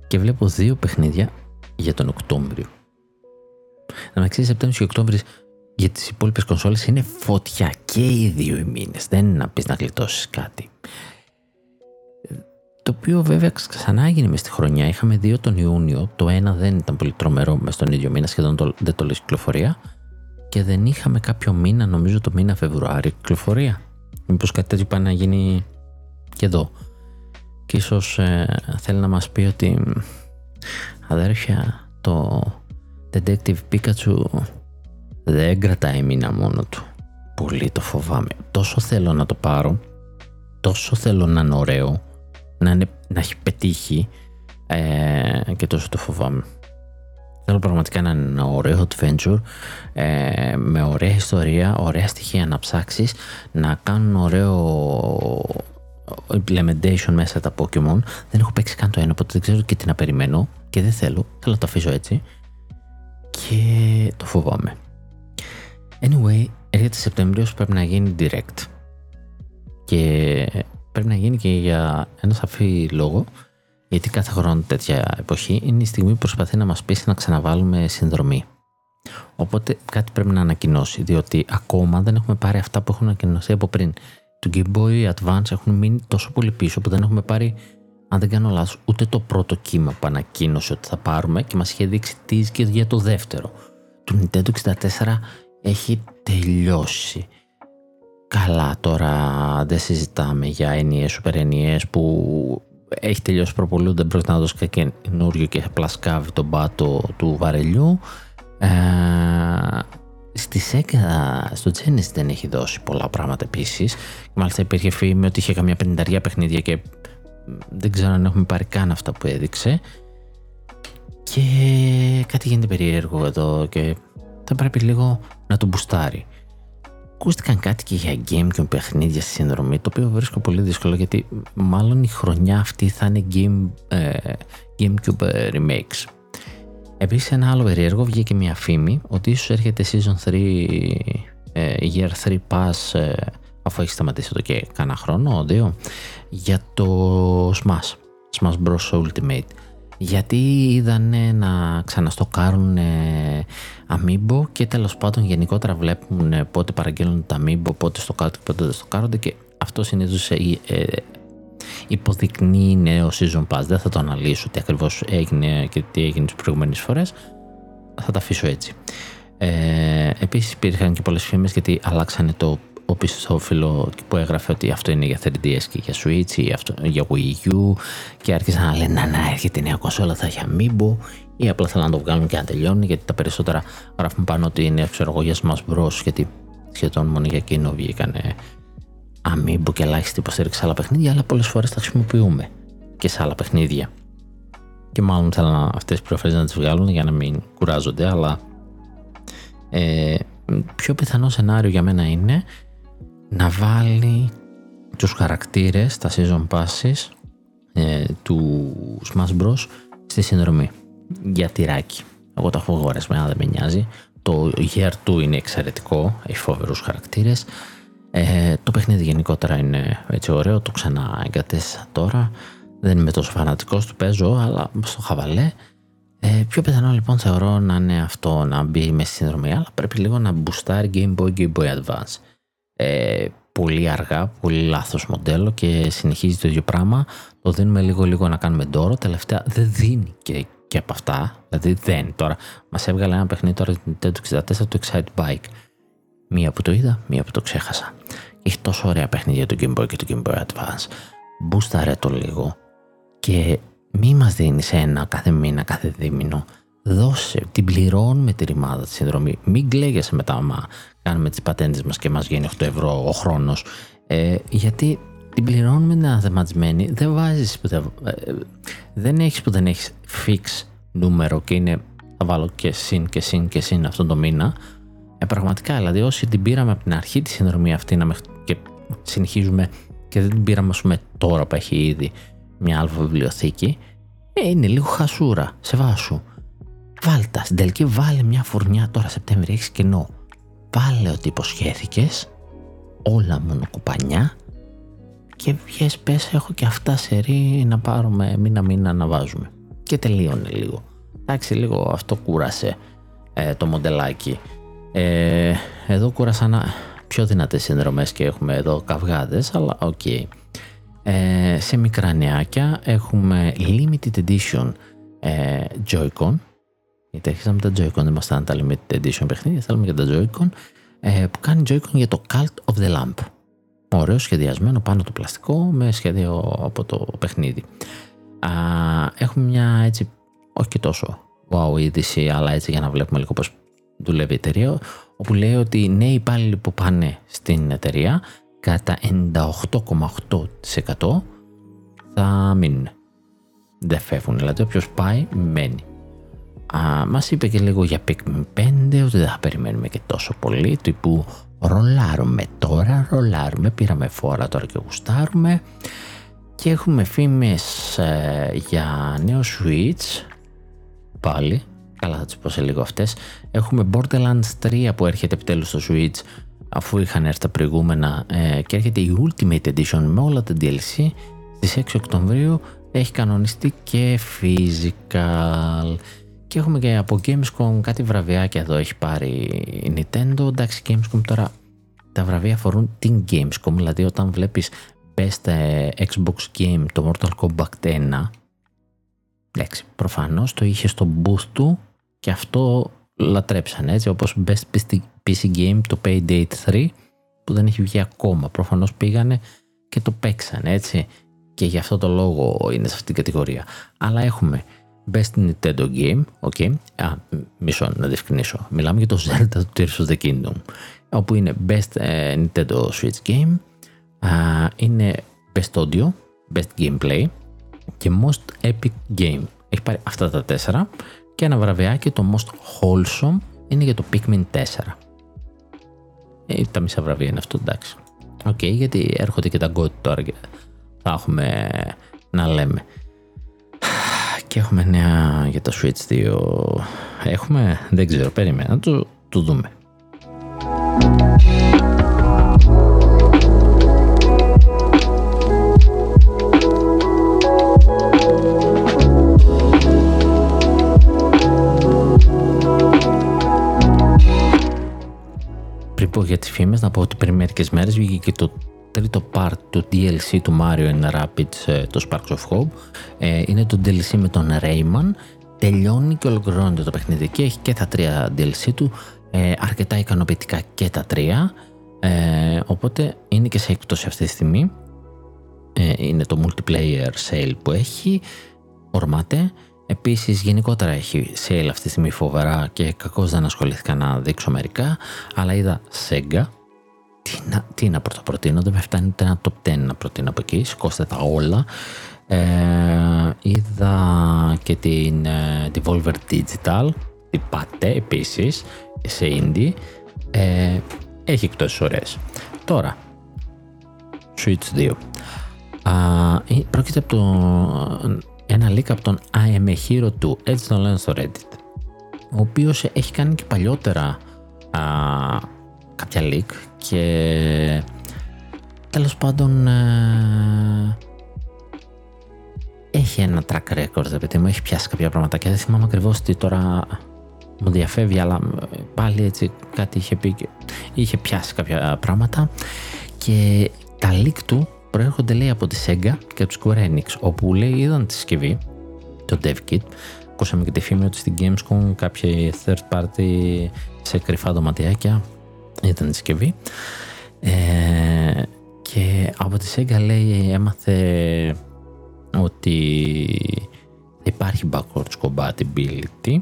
Και βλέπω δύο παιχνίδια για τον Οκτώβριο. Να με ξέρεις, Σεπτέμβριο και Οκτώβριο για τις υπόλοιπες κονσόλες είναι φωτιά και οι δύο οι μήνες. Δεν είναι να πεις να γλιτώσεις κάτι. Το οποίο βέβαια ξανά έγινε μες στη χρονιά. Είχαμε δύο τον Ιούνιο. Το ένα δεν ήταν πολύ τρομερό μες στον ίδιο μήνα, σχεδόν το, δεν το λέει κυκλοφορία. Και δεν είχαμε κάποιο μήνα, νομίζω το μήνα Φεβρουάριο, κυκλοφορία. Μήπως κάτι τέτοιο πάει να γίνει και εδώ. Και ίσως ε, θέλει να μας πει ότι αδέρφια, το Detective Pikachu δεν κρατάει μήνα μόνο του. Πολύ το φοβάμαι. Τόσο θέλω να το πάρω, τόσο θέλω να είναι ωραίο, να, είναι, να έχει πετύχει ε, και τόσο το φοβάμαι. Θέλω πραγματικά να είναι ένα ωραίο adventure ε, με ωραία ιστορία, ωραία στοιχεία να ψάξεις, να κάνουν ωραίο implementation μέσα τα Pokemon. Δεν έχω παίξει καν το ένα, οπότε δεν ξέρω και τι να περιμένω και δεν θέλω. Θέλω να το αφήσω έτσι. Και το φοβάμαι. Anyway, έρχεται Σεπτέμβριο πρέπει να γίνει direct. Και πρέπει να γίνει και για ένα σαφή λόγο, γιατί κάθε χρόνο τέτοια εποχή είναι η στιγμή που προσπαθεί να μας πείσει να ξαναβάλουμε συνδρομή. Οπότε κάτι πρέπει να ανακοινώσει, διότι ακόμα δεν έχουμε πάρει αυτά που έχουν ανακοινωθεί από πριν. Το Game Boy Advance έχουν μείνει τόσο πολύ πίσω που δεν έχουμε πάρει, αν δεν κάνω λάθος, ούτε το πρώτο κύμα που ανακοίνωσε ότι θα πάρουμε και μας είχε δείξει τι και για το δεύτερο. Το Nintendo 64 έχει τελειώσει. Καλά τώρα δεν συζητάμε για ενιαίες σούπερ ενιαίες που έχει τελειώσει προπολού, δεν πρόκειται να δώσει και καινούριο και απλά σκάβει τον πάτο του βαρελιού. Ε, στη Sega, στο Genesis δεν έχει δώσει πολλά πράγματα επίσης. Μάλιστα υπήρχε φήμη ότι είχε καμιά πενηνταριά παιχνίδια και δεν ξέρω αν έχουμε πάρει καν αυτά που έδειξε. Και κάτι γίνεται περίεργο εδώ και θα πρέπει λίγο να το μπουστάρει. Ακούστηκαν κάτι και για Gamecube παιχνίδια στη συνδρομή, το οποίο βρίσκω πολύ δύσκολο γιατί μάλλον η χρονιά αυτή θα είναι game, ε, Gamecube ε, remakes. Επίσης ένα άλλο περίεργο βγήκε μια φήμη ότι ίσως έρχεται Season 3 ε, Year 3 Pass ε, αφού έχει σταματήσει εδώ και κάνα χρόνο, δύο, για το Smash, Smash Bros. Ultimate γιατί είδανε να ξαναστοκάρουν αμίμπο και τέλος πάντων γενικότερα βλέπουν πότε παραγγέλνουν τα αμίμπο, πότε στο κάτω και πότε δεν στοκάρονται και αυτό συνήθως ε, ε, υποδεικνύει νέο season pass. Δεν θα το αναλύσω τι ακριβώς έγινε και τι έγινε τις προηγούμενες φορές. Θα τα αφήσω έτσι. Ε, Επίσης υπήρχαν και πολλές φήμες γιατί αλλάξανε το ο πιστόφυλλο που έγραφε ότι αυτό είναι για 3DS και για Switch ή αυτό, για Wii U και άρχισαν να λένε να, να έρχεται η νέα κονσόλα θα έχει Amiibo ή απλά θέλουν να το βγάλουν και να τελειώνει γιατί τα περισσότερα γράφουν πάνω ότι είναι ξέρω εγώ για Smash Bros γιατί σχεδόν μόνο για εκείνο βγήκανε αμήμπο και ελάχιστη υποστήριξη σε άλλα παιχνίδια, αλλά πολλές φορές τα χρησιμοποιούμε και σε άλλα παιχνίδια. Και μάλλον θέλουν αυτές τις προφέρειε να τις βγάλουν για να μην κουράζονται, αλλά ε, πιο πιθανό σενάριο για μένα είναι να βάλει τους χαρακτήρες, τα season passes ε, του Smash Bros στη συνδρομή για τυράκι. Εγώ το έχω αγοράσει, δεν με νοιάζει. Το Year 2 είναι εξαιρετικό, έχει φοβερούς χαρακτήρες. Ε, το παιχνίδι γενικότερα είναι έτσι ωραίο, το ξανά εγκατέστησα τώρα. Δεν είμαι τόσο φανατικός του παίζω, αλλά στο χαβαλέ. Ε, πιο πιθανό λοιπόν θεωρώ να είναι αυτό να μπει με στη συνδρομή, αλλά πρέπει λίγο να μπουστάρει Game Boy Game Boy Advance. Ε, πολύ αργά, πολύ λάθος μοντέλο και συνεχίζει το ίδιο πράγμα. Το δίνουμε λίγο λίγο να κάνουμε δώρο. Τελευταία δεν δίνει και, και από αυτά. Δηλαδή δεν. Τώρα μας έβγαλε ένα παιχνίδι τώρα το 64 το Excite Bike. Μία που το είδα, μία που το ξέχασα. Έχει τόσο ωραία παιχνίδια το Game Boy και το Game Boy Advance. Μπούσταρε το λίγο και μη μας δίνεις ένα κάθε μήνα, κάθε δίμηνο. Δώσε, την πληρώνουμε τη ρημάδα τη συνδρομή. Μην κλαίγεσαι μετά, άμα κάνουμε τις πατέντες μας και μας βγαίνει 8 ευρώ ο χρόνος. Ε, γιατί την πληρώνουμε την αναθεματισμένη, δεν βάζεις που δεν, ε, δεν έχεις που δεν έχεις fix νούμερο και είναι θα βάλω και συν και συν και συν αυτόν τον μήνα. Ε, πραγματικά, δηλαδή όσοι την πήραμε από την αρχή τη συνδρομή αυτή να και συνεχίζουμε και δεν την πήραμε πούμε, τώρα που έχει ήδη μια άλλη βιβλιοθήκη, ε, είναι λίγο χασούρα, σε βάσου. Βάλτα, στην τελική βάλε μια φουρνιά τώρα Σεπτέμβρη, έχεις κενό. Βάλε ότι υποσχέθηκες, όλα μόνο κουπανιά και βγες πες έχω και αυτά σε ρί να πάρουμε μήνα μήνα να βάζουμε. Και τελείωνε λίγο. Εντάξει λίγο αυτό κούρασε ε, το μοντελάκι. Ε, εδώ κούρασαν πιο δυνατές συνδρομές και έχουμε εδώ καυγάδες αλλά οκ. Okay. Ε, σε μικρά νεάκια έχουμε limited edition ε, Joy-Con γιατί αρχίσαμε τα Joy-Con, δεν ήμασταν τα limited edition παιχνίδια, θέλουμε και τα Joy-Con ε, που κάνει Joy-Con για το Cult of the Lamp ωραίο σχεδιασμένο πάνω το πλαστικό με σχέδιο από το παιχνίδι. Α, έχουμε μια έτσι, όχι και τόσο wow είδηση, αλλά έτσι για να βλέπουμε λίγο πώς δουλεύει η εταιρεία, όπου λέει ότι οι νέοι υπάλληλοι που πάνε στην εταιρεία κατά 98,8% θα μείνουν. Δεν φεύγουν, δηλαδή όποιος πάει μένει. Α, μας είπε και λίγο για Pikmin 5 ότι δεν θα περιμένουμε και τόσο πολύ τύπου ρολάρουμε τώρα, ρολάρουμε, πήραμε φόρα τώρα και γουστάρουμε και έχουμε φήμες ε, για νέο Switch πάλι, καλά θα τις πω σε λίγο αυτές. Έχουμε Borderlands 3 που έρχεται επιτέλους στο Switch αφού είχαν έρθει τα προηγούμενα ε, και έρχεται η Ultimate Edition με όλα τα DLC στις 6 Οκτωβρίου έχει κανονιστεί και physical και έχουμε και από Gamescom κάτι βραβιάκια εδώ έχει πάρει η Nintendo. Εντάξει, Gamescom τώρα τα βραβεία αφορούν την Gamescom, δηλαδή όταν βλέπεις Best ε, Xbox Game το Mortal Kombat 1 εντάξει, προφανώς το είχες στο booth του και αυτό λατρέψαν έτσι όπως Best PC Game το Payday 3 που δεν έχει βγει ακόμα. Προφανώς πήγανε και το παίξαν έτσι. Και γι' αυτό το λόγο είναι σε αυτήν την κατηγορία. Αλλά έχουμε Best Nintendo Game, ok. Α, μισό να διευκρινίσω. Μιλάμε για το Zelda του Tears of the Kingdom, όπου είναι Best ε, Nintendo Switch Game, είναι Best Audio, Best Gameplay και Most Epic Game. Έχει πάρει αυτά τα τέσσερα και ένα βραβιάκι το Most Wholesome είναι για το Pikmin 4. Ε, τα μισά βραβεία είναι αυτό, εντάξει. OK, okay, γιατί έρχονται και τα GOTY τώρα και θα έχουμε να λέμε. Και έχουμε νέα για το Switch 2. Έχουμε, δεν ξέρω, περίμενα να το, το δούμε. Πριν πω για τις φήμες, να πω ότι πριν μερικές μέρες βγήκε και το τρίτο part του DLC του Mario and Rabbids, ε, το Sparks of Hope. Ε, είναι το DLC με τον Rayman. Τελειώνει και ολοκληρώνεται το παιχνίδι και έχει και τα τρία DLC του. Ε, αρκετά ικανοποιητικά και τα τρία. οπότε είναι και σε έκπτωση αυτή τη στιγμή. είναι το multiplayer sale που έχει. Ορμάται. Επίσης γενικότερα έχει sale αυτή τη στιγμή φοβερά και κακώς δεν ασχολήθηκα να δείξω μερικά αλλά είδα Sega τι να, τι να πρωτοπροτείνω, δεν με φτάνει ούτε ένα top 10 να προτείνω από εκεί, σηκώστε τα όλα. Ε, είδα και την ε, Devolver Digital, την Πάτε επίσης, σε indie. Ε, έχει εκτός ωραίες. Τώρα, Switch 2. Α, ε, πρόκειται από το, ένα link από τον I am a hero του, έτσι το λένε στο Reddit, ο οποίος έχει κάνει και παλιότερα α, κάποια leak και τέλος πάντων ε, έχει ένα track record, παιδί μου, έχει πιάσει κάποια πράγματα. Και δεν θυμάμαι ακριβώς τι τώρα μου διαφεύγει, αλλά πάλι έτσι κάτι είχε πει και είχε πιάσει κάποια πράγματα. Και τα leak του προέρχονται λέει από τη Sega και από Square Enix όπου λέει είδαν τη συσκευή το DevKit ακούσαμε και τη φήμη ότι στην Gamescom κάποια third party σε κρυφά δωματιάκια ήταν τη συσκευή. Ε, και από τη Sega λέει έμαθε ότι υπάρχει backwards compatibility.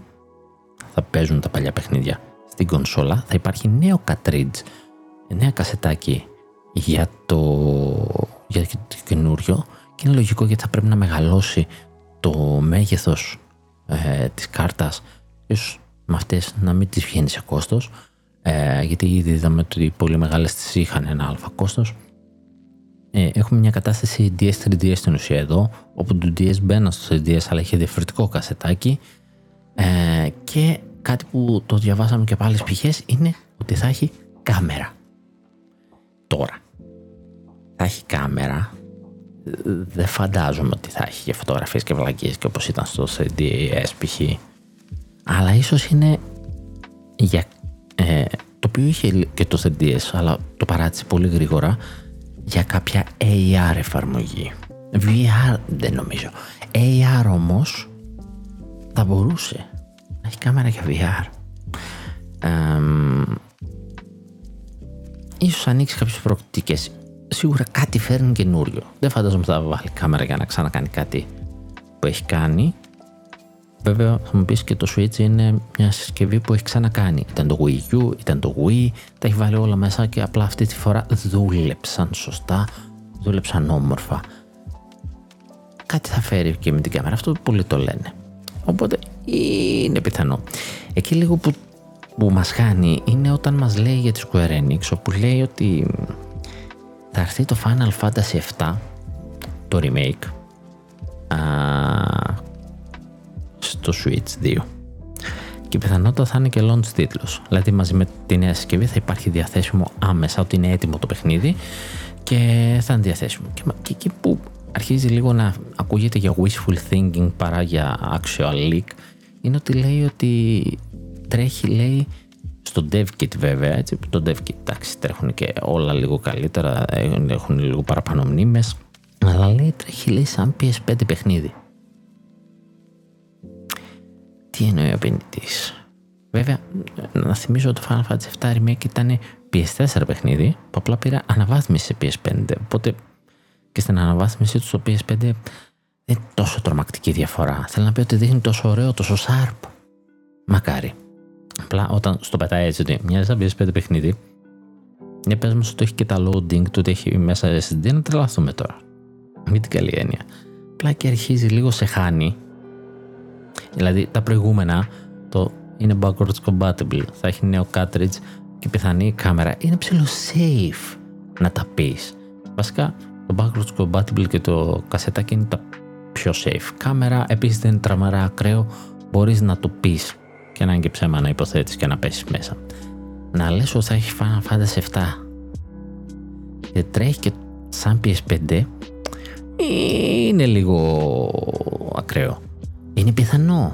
Θα παίζουν τα παλιά παιχνίδια στην κονσόλα. Θα υπάρχει νέο cartridge νέα κασετάκι για το, για το καινούριο. Και είναι λογικό γιατί θα πρέπει να μεγαλώσει το μέγεθος ε, της κάρτας. Ίσως με αυτές να μην τις βγαίνει σε κόστος ε, γιατί ήδη είδαμε ότι οι πολύ μεγάλες τις είχαν ένα αλφα κόστος. Ε, έχουμε μια κατάσταση DS3DS στην ουσία εδώ όπου το DS μπαίνα στο 3DS αλλά έχει διαφορετικό κασετάκι. Ε, και κάτι που το διαβάσαμε και από άλλες πηγές είναι ότι θα έχει κάμερα. Τώρα θα έχει κάμερα. Δεν φαντάζομαι ότι θα έχει και φωτογραφίες και βλακίες και όπως ήταν στο 3DS π.χ. Αλλά ίσως είναι για, ε, το οποίο είχε και το 3DS αλλά το παράτησε πολύ γρήγορα για κάποια AR εφαρμογή. VR δεν νομίζω. AR όμως θα μπορούσε να έχει κάμερα για VR. Ε, ίσως ανοίξει κάποιες προοπτικές σίγουρα κάτι φέρνει καινούριο. Δεν φαντάζομαι θα βάλει κάμερα για να ξανακάνει κάτι που έχει κάνει. Βέβαια θα μου πεις και το Switch είναι μια συσκευή που έχει ξανακάνει. Ήταν το Wii U, ήταν το Wii, τα έχει βάλει όλα μέσα και απλά αυτή τη φορά δούλεψαν σωστά, δούλεψαν όμορφα. Κάτι θα φέρει και με την κάμερα, αυτό πολύ το λένε. Οπότε είναι πιθανό. Εκεί λίγο που, που μας χάνει είναι όταν μας λέει για τη Square Enix, όπου λέει ότι θα έρθει το Final Fantasy 7 το remake α, στο Switch 2 και πιθανότατα θα είναι και launch τίτλος. Δηλαδή μαζί με τη νέα συσκευή θα υπάρχει διαθέσιμο άμεσα ότι είναι έτοιμο το παιχνίδι και θα είναι διαθέσιμο. Και, και εκεί που αρχίζει λίγο να ακούγεται για wishful thinking παρά για actual leak είναι ότι λέει ότι τρέχει λέει στο DevKit βέβαια, έτσι, το DevKit εντάξει τρέχουν και όλα λίγο καλύτερα, έχουν λίγο παραπάνω μνήμες, αλλά λέει τρέχει λέει σαν PS5 παιχνίδι. Τι εννοεί ο επενδυτής. Βέβαια, να θυμίσω ότι το Final Fantasy 7 Remake ήταν PS4 παιχνίδι που απλά πήρα αναβάθμιση σε PS5. Οπότε και στην αναβάθμιση τους στο PS5 δεν είναι τόσο τρομακτική διαφορά. Θέλω να πει ότι δείχνει τόσο ωραίο, τόσο sharp. Μακάρι. Απλά όταν στο πετάει έτσι ότι μοιάζει σαν PS5 παιχνίδι, για πες μας ότι έχει και τα loading του ότι έχει μέσα SSD να τρελαθούμε τώρα. Με την καλή έννοια. Απλά και αρχίζει λίγο σε χάνει. Δηλαδή τα προηγούμενα το είναι backwards compatible, θα έχει νέο cartridge και πιθανή κάμερα. Είναι ψηλό safe να τα πεις. Βασικά το backwards compatible και το κασετάκι είναι τα πιο safe. Κάμερα επίσης δεν είναι τραμαρά ακραίο, μπορείς να το πεις και να είναι και ψέμα να υποθέτεις και να πέσεις μέσα. Να λες ότι θα έχει Final Fantasy 7 και τρέχει και σαν PS5 είναι λίγο ακραίο. Είναι πιθανό.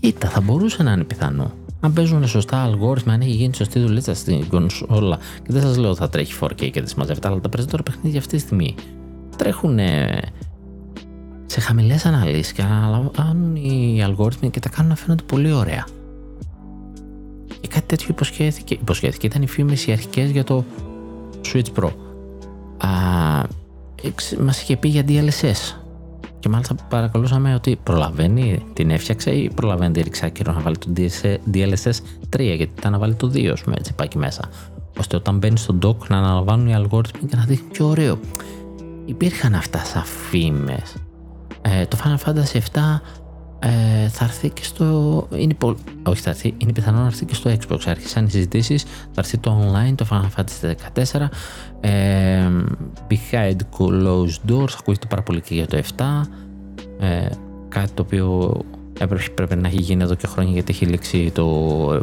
Κοίτα, θα μπορούσε να είναι πιθανό. Αν παίζουν σωστά αλγόριθμα, αν έχει γίνει σωστή δουλίτσα στην κονσόλα και δεν σας λέω ότι θα τρέχει 4K και δεν συμμαζεύεται, αλλά τα περισσότερα παιχνίδια αυτή τη στιγμή τρέχουν σε χαμηλές αναλύσεις και αναλαμβάνουν οι αλγόριθμοι και τα κάνουν να φαίνονται πολύ ωραία. Και κάτι τέτοιο υποσχέθηκε, υποσχέθηκε ήταν οι φήμες οι αρχικές για το Switch Pro. Α, μας είχε πει για DLSS. Και μάλιστα παρακολούσαμε ότι προλαβαίνει, την έφτιαξε ή προλαβαίνει τη ρίξει να βάλει το DLSS 3, γιατί ήταν να βάλει το 2 με τσιπάκι μέσα. ώστε όταν μπαίνει στο dock να αναλαμβάνουν οι αλγόριθμοι και να δείχνουν πιο ωραίο. Υπήρχαν αυτά σαν φήμες. Ε, το Final Fantasy 7 ε, θα έρθει και στο. Είναι, όχι, θα έρθει, είναι πιθανό να έρθει και στο Xbox. Άρχισαν οι συζητήσεις, θα έρθει το online, το Final Fantasy 14. Ε, behind closed doors, ακούγεται πάρα πολύ και για το 7. Ε, κάτι το οποίο έπρεπε, πρέπει να έχει γίνει εδώ και χρόνια γιατί έχει λήξει το,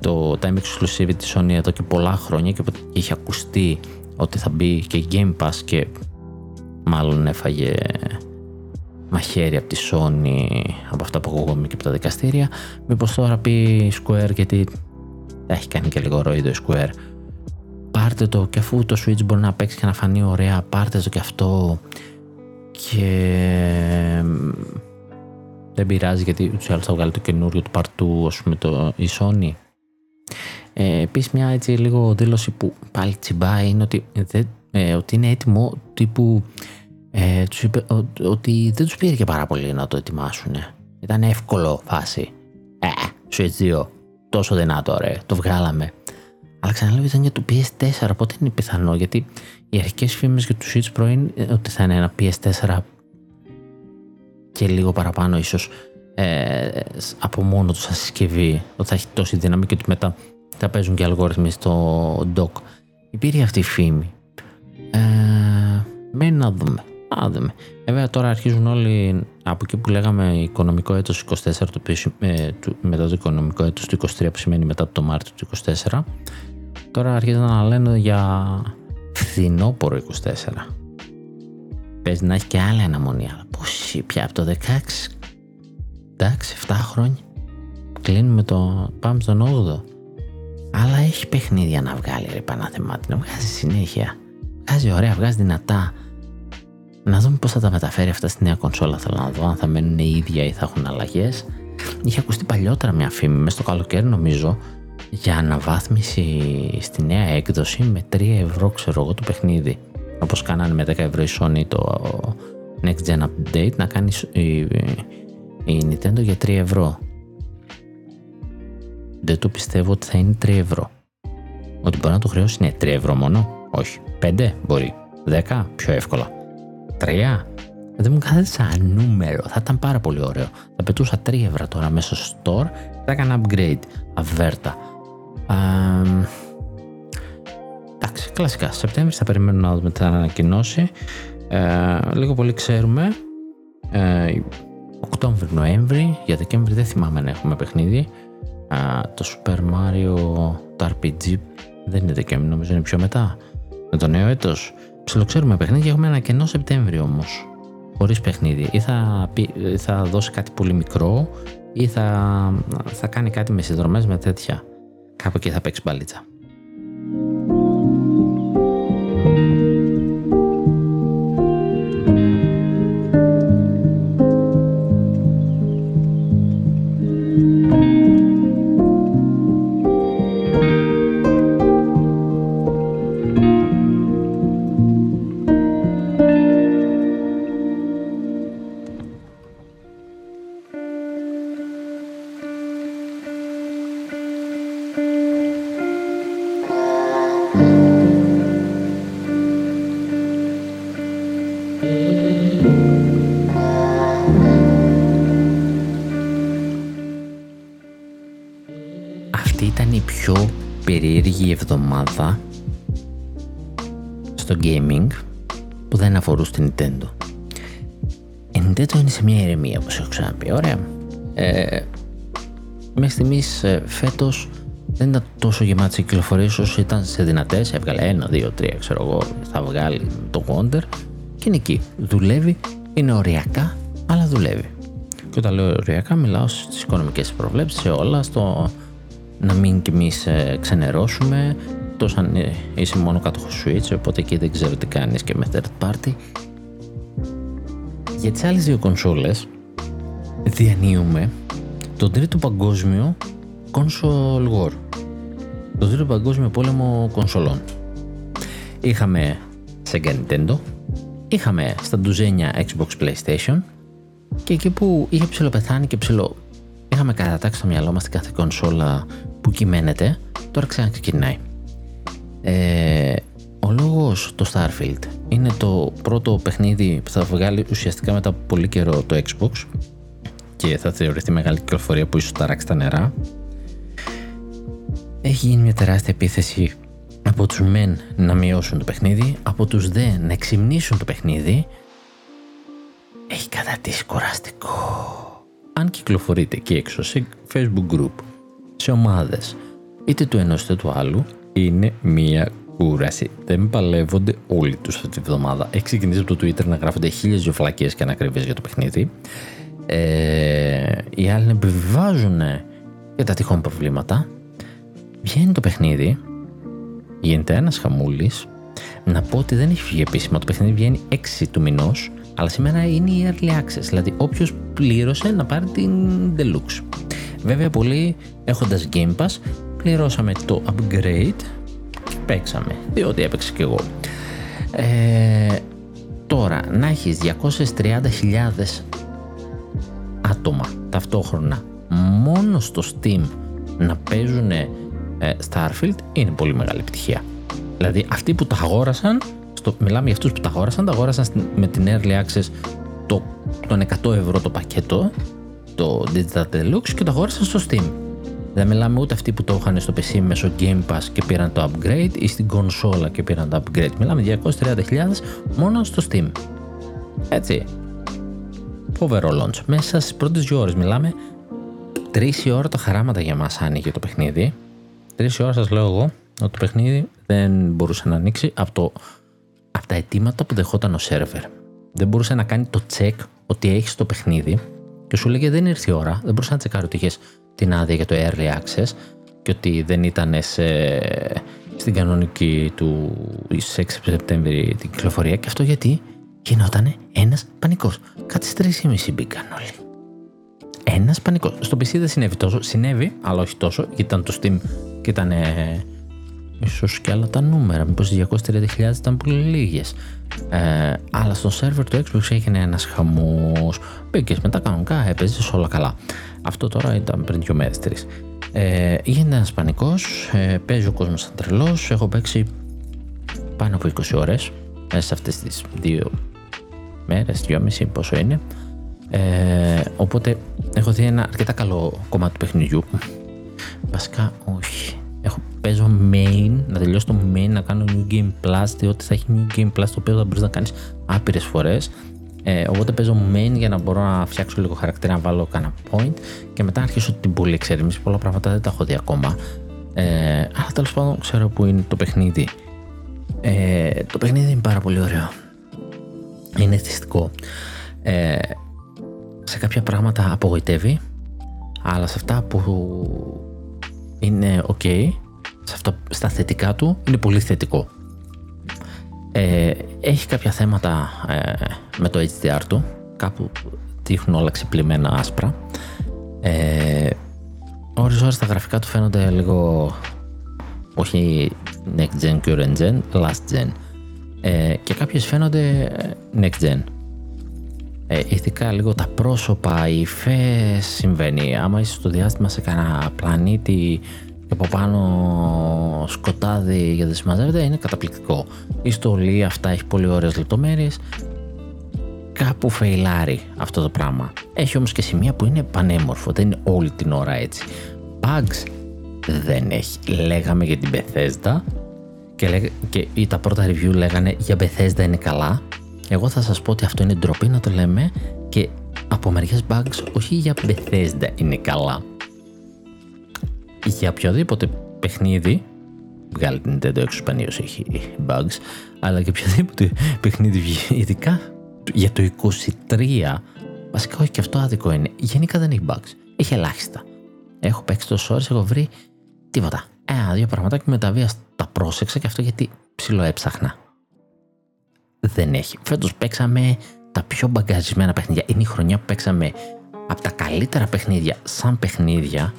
το time exclusivity της Sony εδώ και πολλά χρόνια και είχε ακουστεί ότι θα μπει και Game Pass και μάλλον έφαγε μαχαίρι από τη Sony από αυτά που ακούγομαι και από τα δικαστήρια. Μήπως τώρα πει Square γιατί έχει κάνει και λίγο ροή το Square. Πάρτε το και αφού το Switch μπορεί να παίξει και να φανεί ωραία πάρτε το και αυτό. Και δεν πειράζει γιατί ούτως ή άλλως θα βγάλει το καινούριο του παρτού ας πούμε το, η Sony. Ε, Επίσης, μια έτσι λίγο δήλωση που πάλι τσιμπάει είναι ότι, δεν, ε, ότι είναι έτοιμο τύπου ε, τους είπε ότι δεν τους πήρε και πάρα πολύ να το ετοιμάσουν. Ήταν εύκολο φάση. Ε, Switch 2, τόσο δυνατό ρε, το βγάλαμε. Αλλά ξαναλέω ήταν για το PS4, οπότε είναι πιθανό γιατί οι αρχικές φήμες για το Switch Pro είναι ότι θα είναι ένα PS4 και λίγο παραπάνω ίσως ε, από μόνο του σαν συσκευή, ότι θα έχει τόση δύναμη και ότι μετά θα παίζουν και αλγόριθμοι στο dock. Υπήρχε αυτή η φήμη. Ε, μένει να δούμε. Α, δούμε. Βέβαια τώρα αρχίζουν όλοι από εκεί που λέγαμε οικονομικό έτος 24 το ε, μετά το οικονομικό έτος του 23 που σημαίνει μετά το Μάρτιο του 24 τώρα αρχίζουν να λένε για φθινόπωρο 24 Πες να έχει και άλλη αναμονή αλλά πώς πια από το 16 εντάξει 7 χρόνια. Κλείνουμε το πάμε στον 8 αλλά έχει παιχνίδια να βγάλει ρε Παναθεμάτη να βγάζει συνέχεια. Βγάζει ωραία, βγάζει δυνατά να δούμε πώς θα τα μεταφέρει αυτά στη νέα κονσόλα. Θέλω να δω αν θα μένουν οι ίδια ή θα έχουν αλλαγές. Είχε ακουστεί παλιότερα μια φήμη, μέσα στο καλοκαίρι νομίζω, για αναβάθμιση στη νέα έκδοση με 3 ευρώ, ξέρω εγώ, το παιχνίδι. Όπως κάνανε με 10 ευρώ η Sony το Next Gen Update, να κάνει η, η Nintendo για 3 ευρώ. Δεν το πιστεύω ότι θα είναι 3 ευρώ. Ότι μπορεί να το χρεώσει είναι 3 ευρώ μόνο. Όχι. 5 μπορεί. 10 πιο εύκολα. Τρία. Δεν μου κάθεται σαν νούμερο. Θα ήταν πάρα πολύ ωραίο. Θα πετούσα 3 ευρώ τώρα μέσα στο store θα έκανα upgrade. Αβέρτα. εντάξει, κλασικά. Σεπτέμβρη θα περιμένουμε να δούμε τι θα ανακοινώσει. Ε, λίγο πολύ ξέρουμε. Ε, Οκτώβρη, Νοέμβρη. Για Δεκέμβρη δεν θυμάμαι να έχουμε παιχνίδι. Ε, το Super Mario, το RPG δεν είναι Δεκέμβρη, νομίζω είναι πιο μετά. Με το νέο έτος ψιλοξέρουμε παιχνίδι έχουμε ένα κενό Σεπτέμβριο όμως. Χωρίς παιχνίδι. Ή θα, θα δώσει κάτι πολύ μικρό, ή θα, θα κάνει κάτι με συνδρομές με τέτοια. Κάπου εκεί θα παίξει μπαλίτσα. Εβδομάδα στο gaming που δεν αφορούσε την Nintendo. Η Nintendo είναι σε μια ηρεμία όπως έχω ξαναπεί. Ωραία. Ε, μέχρι στιγμής ε, φέτος δεν ήταν τόσο γεμάτη σε κυκλοφορίες όσο ήταν σε δυνατές. Έβγαλε ένα, δύο, τρία, ξέρω εγώ. Θα βγάλει το Wonder και είναι εκεί. Δουλεύει, είναι οριακά, αλλά δουλεύει. Και όταν λέω οριακά, μιλάω στις οικονομικές προβλέψεις, σε όλα, στο να μην κι εμείς ε, ξενερώσουμε τόσο αν ε, είσαι μόνο κάτοχο Switch οπότε εκεί δεν ξέρω τι κάνεις και με third party. Για τις άλλες δύο κονσόλες διανύουμε τον τρίτο παγκόσμιο console war. Τον τρίτο παγκόσμιο πόλεμο κονσολών. Είχαμε Sega Nintendo είχαμε στα ντουζένια Xbox PlayStation και εκεί που είχε ψηλοπεθάνει και ψηλο είχαμε κατατάξει στο μυαλό μας την κάθε κονσόλα που κυμαίνεται, τώρα ξαναξεκινάει. Ε, ο λόγος το Starfield είναι το πρώτο παιχνίδι που θα βγάλει ουσιαστικά μετά από πολύ καιρό το Xbox και θα θεωρηθεί μεγάλη κυκλοφορία που ίσως ταράξει τα νερά. Έχει γίνει μια τεράστια επίθεση από τους μεν να μειώσουν το παιχνίδι, από τους δε να εξυμνήσουν το παιχνίδι. Έχει κατατήσει κουραστικό. Αν κυκλοφορείτε και έξω σε facebook group, σε ομάδες, είτε του ενός είτε του άλλου, είναι μία κούραση. Δεν παλεύονται όλοι τους αυτή τη βδομάδα. Έχει ξεκινήσει από το Twitter να γράφονται χίλιες ζωφλακίε και ανακριβίε για το παιχνίδι. Ε, οι άλλοι επιβιβάζουν για τα τυχόν προβλήματα. Βγαίνει το παιχνίδι, γίνεται ένας χαμούλης. Να πω ότι δεν έχει φύγει επίσημα. Το παιχνίδι βγαίνει 6 του μηνός, αλλά σήμερα είναι η early access. Δηλαδή, όποιος πλήρωσε να πάρει την deluxe. Βέβαια, πολλοί έχοντας Game Pass πληρώσαμε το upgrade παίξαμε, διότι έπαιξε κι εγώ. Ε, τώρα, να έχεις 230.000 άτομα ταυτόχρονα μόνο στο Steam να παίζουν ε, Starfield είναι πολύ μεγάλη επιτυχία. Δηλαδή αυτοί που τα αγόρασαν, στο, μιλάμε για αυτούς που τα αγόρασαν, τα αγόρασαν με την Early Access το, τον 100 ευρώ το πακέτο, το Digital Deluxe και το αγόρασαν στο Steam. Δεν μιλάμε ούτε αυτοί που το είχαν στο PC μέσω Game Pass και πήραν το upgrade ή στην κονσόλα και πήραν το upgrade. Μιλάμε 230.000 μόνο στο Steam. Έτσι. Φοβερό launch. Μέσα στις πρώτες δύο ώρες μιλάμε. Τρεις η ώρα τα χαράματα για μας άνοιγε το παιχνίδι. Τρεις η ώρα σας λέω εγώ ότι το παιχνίδι δεν μπορούσε να ανοίξει από, το, από τα αιτήματα που δεχόταν ο σερβερ. Δεν μπορούσε να κάνει το check ότι έχεις το παιχνίδι και σου λέγε δεν ήρθε η ώρα. Δεν μπορούσε να τσεκάρει ότι είχες την άδεια για το Early Access και ότι δεν ήταν σε, στην κανονική του 6 Σεπτέμβρη την κυκλοφορία και αυτό γιατί γινόταν ένας πανικός. Κάτι στις 3.30 μπήκαν όλοι. Ένας πανικός. Στο PC δεν συνέβη τόσο. Συνέβη, αλλά όχι τόσο, γιατί ήταν το Steam και ήταν ε, ίσως και άλλα τα νούμερα. Μήπως οι 230.000 ήταν πολύ λίγες. Ε, αλλά στο σερβερ του Xbox έγινε ένας χαμός. Μπήκες μετά κανονικά, έπαιζες όλα καλά. Αυτό τώρα ήταν πριν δύο μέρες, τρεις. Ε, γίνεται ένας πανικός, ε, παίζει ο κόσμος σαν τρελός. Έχω παίξει πάνω από 20 ώρες μέσα σε αυτές τις δύο μέρες, δυόμιση, πόσο είναι. Ε, οπότε έχω δει ένα αρκετά καλό κομμάτι του παιχνιδιού. Βασικά, όχι. Έχω, παίζω main, να τελειώσω το main, να κάνω new game plus, διότι θα έχει new game plus το οποίο θα μπορείς να κάνεις άπειρες φορές. Ε, οπότε παίζω main για να μπορώ να φτιάξω λίγο χαρακτήρα, να βάλω κανένα point και μετά αρχίσω την πολύ εξερεύνηση. Πολλά πράγματα δεν τα έχω δει ακόμα. Ε, αλλά τέλος πάντων ξέρω που είναι το παιχνίδι. Ε, το παιχνίδι είναι πάρα πολύ ωραίο. Είναι αισθητικό. Ε, σε κάποια πράγματα απογοητεύει, αλλά σε αυτά που είναι ok, σε αυτά, στα θετικά του είναι πολύ θετικό. Ε, έχει κάποια θέματα ε, με το HDR του, κάπου τύχουν όλα ξεπλημμένα άσπρα. Ε, ώρες ώρες τα γραφικά του φαίνονται λίγο όχι next gen, current gen, last gen. Ε, και κάποιες φαίνονται next gen. Ε, ειδικά λίγο τα πρόσωπα, οι υφές συμβαίνει. Άμα είσαι στο διάστημα σε κανένα πλανήτη και από πάνω σκοτάδι για να συμμαζεύεται είναι καταπληκτικό. Η στολή αυτά έχει πολύ ωραίες λεπτομέρειες. Κάπου φεϊλάρει αυτό το πράγμα. Έχει όμως και σημεία που είναι πανέμορφο, δεν είναι όλη την ώρα έτσι. Bugs δεν έχει. Λέγαμε για την Bethesda και, λέγα, και τα πρώτα review λέγανε για Bethesda είναι καλά. Εγώ θα σας πω ότι αυτό είναι ντροπή να το λέμε και από μερικές bugs όχι για Bethesda είναι καλά για οποιοδήποτε παιχνίδι βγάλει την Nintendo έξω σπανίως έχει bugs αλλά και οποιοδήποτε παιχνίδι ειδικά για το 23 βασικά όχι και αυτό άδικο είναι. Γενικά δεν έχει bugs. Έχει ελάχιστα. Έχω παίξει τόσο ώρες έχω βρει τίποτα. Ένα δύο πραγματάκια με τα βία τα πρόσεξα και αυτό γιατί ψηλό έψαχνα. Δεν έχει. Φέτος παίξαμε τα πιο μπαγκαζισμένα παιχνίδια. Είναι η χρονιά που παίξαμε από τα καλύτερα παιχνίδια σαν παιχνίδια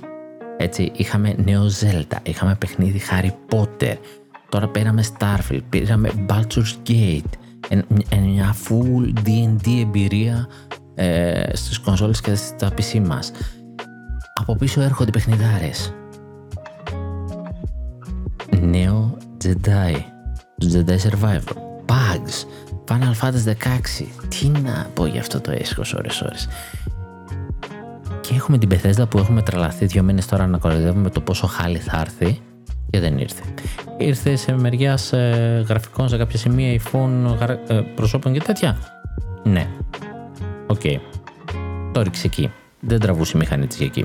έτσι, είχαμε νέο Zelda, είχαμε παιχνίδι Harry Potter, τώρα πήραμε Starfield, πήραμε Baldur's Gate, μια full D&D εμπειρία ε, στις κονσόλες και στα PC μας. Από πίσω έρχονται παιχνιδάρες. Νέο Jedi, Jedi Survivor, Bugs, Final Fantasy 16. Τι να πω για αυτό το έσχος ώρες ώρες. Και έχουμε την Bethesda που έχουμε τρελαθεί δύο μήνες τώρα να κοροϊδεύουμε το πόσο χάλι θα έρθει και δεν ήρθε. Ήρθε σε μεριάς ε, γραφικών σε κάποια σημεία iPhone ε, προσώπων και τέτοια. Ναι. OK. Okay. Το ρίξε εκεί. Δεν τραβούσε η μηχανή της εκεί.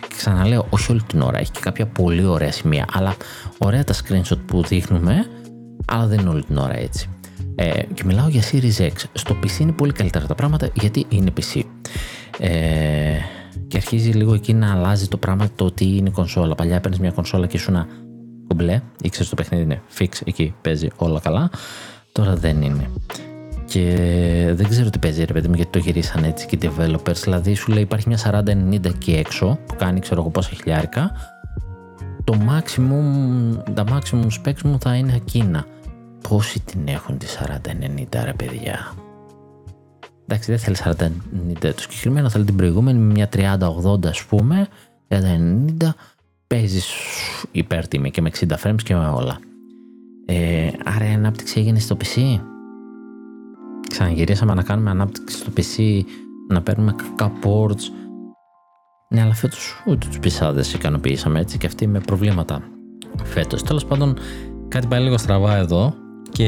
Και ξαναλέω, όχι όλη την ώρα. Έχει και κάποια πολύ ωραία σημεία. Αλλά ωραία τα screenshot που δείχνουμε, αλλά δεν είναι όλη την ώρα έτσι. Ε, και μιλάω για Series X. Στο PC είναι πολύ καλύτερα τα πράγματα γιατί είναι PC. Ε, και αρχίζει λίγο εκεί να αλλάζει το πράγμα το ότι είναι κονσόλα. Παλιά έπαιρνες μια κονσόλα και ήσουν κουμπλέ, ήξερες το παιχνίδι είναι fix εκεί, παίζει όλα καλά. Τώρα δεν είναι. Και δεν ξέρω τι παίζει ρε παιδί μου γιατί το γυρίσαν έτσι και οι developers. Δηλαδή σου λέει υπάρχει μια 4090 εκεί έξω που κάνει ξέρω εγώ πόσα χιλιάρικα. Το maximum, τα maximum specs μου θα είναι εκείνα. Πόσοι την έχουν τη 4090 ρε παιδιά; Εντάξει δεν θέλεις 4090 το συγκεκριμένο θέλει την προηγούμενη με μια 3080 ας πούμε 3090 παίζεις υπέρτιμη και με 60 frames και με όλα. Ε, άρα η ανάπτυξη έγινε στο PC. Ξαναγυρίσαμε να κάνουμε ανάπτυξη στο PC, να παίρνουμε κακά ports. Ναι, αλλά φέτος ούτε τους πισάδε ικανοποιήσαμε έτσι και αυτοί με προβλήματα. Φέτος. Τέλος πάντων, κάτι πάει λίγο στραβά εδώ και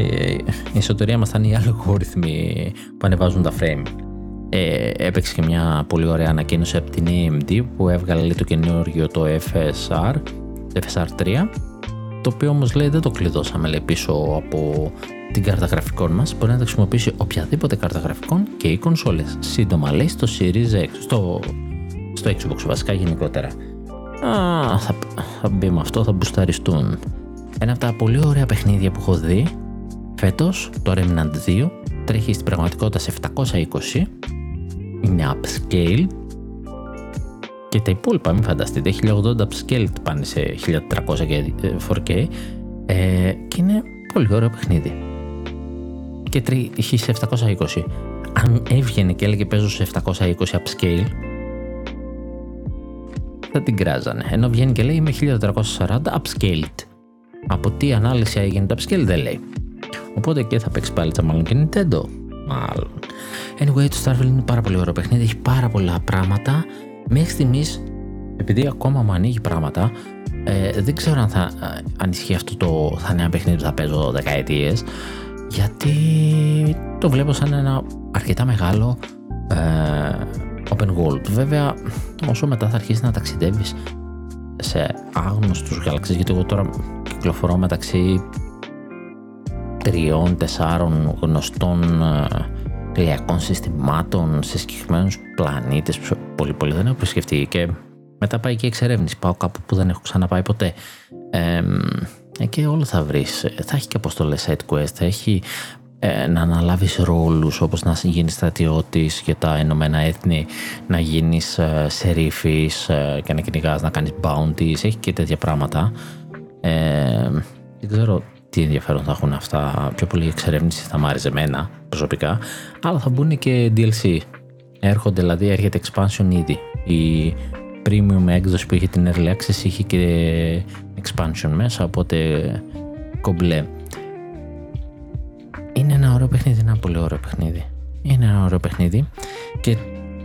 η εσωτερία μας θα είναι οι αλγόριθμοι που ανεβάζουν τα frame. Ε, έπαιξε και μια πολύ ωραία ανακοίνωση από την AMD που έβγαλε το καινούργιο το FSR, FSR 3 το οποίο όμως λέει δεν το κλειδώσαμε λέει, πίσω από την κάρτα γραφικών μας. Μπορεί να τα χρησιμοποιήσει οποιαδήποτε κάρτα γραφικών και οι κονσόλες. Σύντομα λέει στο Series X στο, στο Xbox βασικά γενικότερα. Α, θα, θα μπει με αυτό, θα μπουσταριστούν. Ένα από τα πολύ ωραία παιχνίδια που έχω δει φέτος, το Remnant 2 τρέχει στην πραγματικότητα σε 720 είναι upscale. Και τα υπόλοιπα μην φανταστείτε 1080 upscale πάνε σε 1300 και 4K ε, και είναι πολύ ωραίο παιχνίδι. Και τρέχει σε 720 αν έβγαινε και έλεγε παίζω σε 720 upscale θα την κράζανε. Ενώ βγαίνει και λέει είμαι 1440 upscaled. Από τι ανάλυση έγινε το upscale δεν λέει οπότε και θα παίξει πάλι μάλλον και Nintendo μάλλον Anyway, το Starfield είναι πάρα πολύ ωραίο παιχνίδι, έχει πάρα πολλά πράγματα. Μέχρι στιγμής, επειδή ακόμα μου ανοίγει πράγματα, ε, δεν ξέρω αν θα αν ισχύει αυτό το θα είναι ένα παιχνίδι που θα παίζω δεκαετίες. Γιατί το βλέπω σαν ένα αρκετά μεγάλο ε, open world. Βέβαια, όσο μετά θα αρχίσει να ταξιδεύεις σε άγνωστους γαλαξίες, γιατί εγώ τώρα κυκλοφορώ μεταξύ τριών, τεσσάρων γνωστών ε, ηλιακών συστημάτων σε συγκεκριμένους πλανήτες. Πολύ, πολύ δεν έχω επισκεφτεί και μετά πάει και εξερεύνηση. Πάω κάπου που δεν έχω ξαναπάει ποτέ. Ε, και όλο θα βρεις. Θα έχει και αποστολές side quest, θα έχει ε, να αναλάβεις ρόλους όπως να γίνεις στρατιώτης για τα Ηνωμένα Έθνη, να γίνεις ε, σερίφης ε, και να κυνηγάς, να κάνεις bounties. Έχει και τέτοια πράγματα. Ε, δεν ξέρω τι ενδιαφέρον θα έχουν αυτά. Πιο πολύ εξερεύνηση θα μ' άρεσε εμένα προσωπικά. Αλλά θα μπουν και DLC. Έρχονται δηλαδή, έρχεται expansion ήδη. Η premium έκδοση που είχε την Early Access είχε και expansion μέσα, οπότε κομπλέ. Είναι ένα ωραίο παιχνίδι, ένα πολύ ωραίο παιχνίδι. Είναι ένα ωραίο παιχνίδι και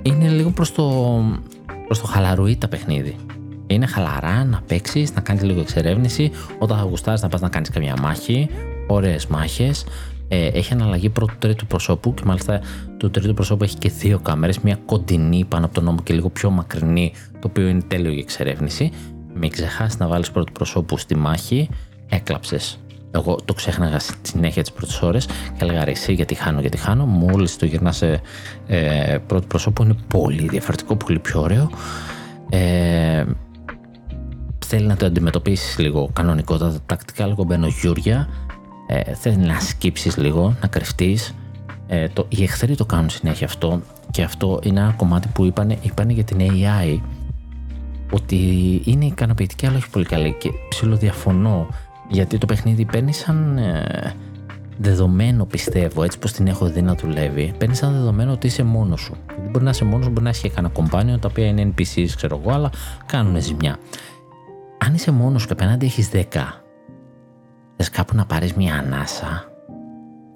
είναι λίγο προς το, προς το χαλαρουί τα παιχνίδι. Είναι χαλαρά να παίξεις, να κάνεις λίγο εξερεύνηση. Όταν θα γουστάρεις να πας να κάνεις καμιά μάχη, ωραίες μάχες. Ε, έχει αναλλαγή πρώτου-τρίτου προσώπου και μάλιστα το τρίτο προσώπου έχει και δύο κάμερες. Μια κοντινή πάνω από τον νόμο και λίγο πιο μακρινή, το οποίο είναι τέλειο για εξερεύνηση. Μην ξεχάσεις να βάλεις πρώτου προσώπου στη μάχη. Έκλαψες. Εγώ το ξέχναγα στη συνέχεια τις πρώτες ώρες και έλεγα ρε, εσύ γιατί χάνω, γιατί χάνω. Μόλις το γυρνά σε ε, πρώτο προσώπου είναι πολύ διαφορετικό, πολύ πιο ωραίο. Ε, θέλει να το αντιμετωπίσεις λίγο κανονικότατα, τακτικά λίγο μπαίνω γιούρια, ε, θέλει να σκύψεις λίγο, να κρυφτείς. Ε, το, οι εχθροί το κάνουν συνέχεια αυτό και αυτό είναι ένα κομμάτι που είπανε, είπανε για την AI ότι είναι ικανοποιητική αλλά όχι πολύ καλή και ψηλοδιαφωνώ γιατί το παιχνίδι παίρνει σαν ε, δεδομένο πιστεύω έτσι πως την έχω δει να δουλεύει παίρνει σαν δεδομένο ότι είσαι μόνος σου. Δεν μπορεί να είσαι μόνος μπορεί να έχεις κανένα κομπάνιο τα οποία είναι NPCs ξέρω εγώ αλλά κάνουν ζημιά αν είσαι μόνος και απέναντι έχεις 10 θες κάπου να πάρεις μια ανάσα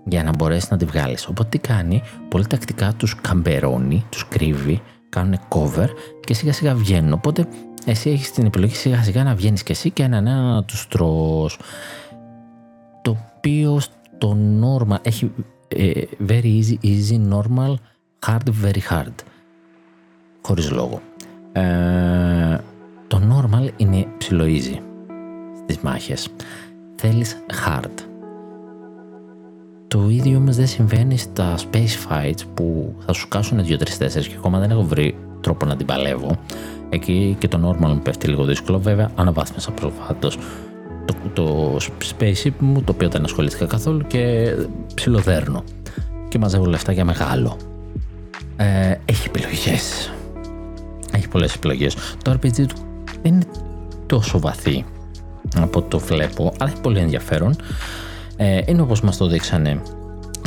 για να μπορέσεις να τη βγάλεις. Οπότε τι κάνει, πολύ τακτικά τους καμπερώνει, τους κρύβει, κάνουν cover και σιγά σιγά βγαίνουν. Οπότε εσύ έχεις την επιλογή σιγά σιγά να βγαίνεις και εσύ και έναν ένα να τους τρως. Το οποίο στο normal έχει ε, very easy, easy, normal, hard, very hard. Χωρίς λόγο. Ε, το normal είναι ψηλό easy στις μάχες. Θέλεις hard. Το ίδιο όμως δεν συμβαίνει στα space fights που θα σου κάσουν 2-3-4 και ακόμα δεν έχω βρει τρόπο να την παλεύω. Εκεί και το normal μου πέφτει λίγο δύσκολο. Βέβαια, αναβάθμισα προφάτω το, το spaceship μου, το οποίο δεν ασχολήθηκα καθόλου και ψιλοδέρνω. Και μαζεύω λεφτά για μεγάλο. Ε, έχει επιλογές. Έχει πολλές επιλογές. Το RPG του δεν είναι τόσο βαθύ από ό,τι το βλέπω, αλλά έχει πολύ ενδιαφέρον. Ε, είναι όπως μας το δείξανε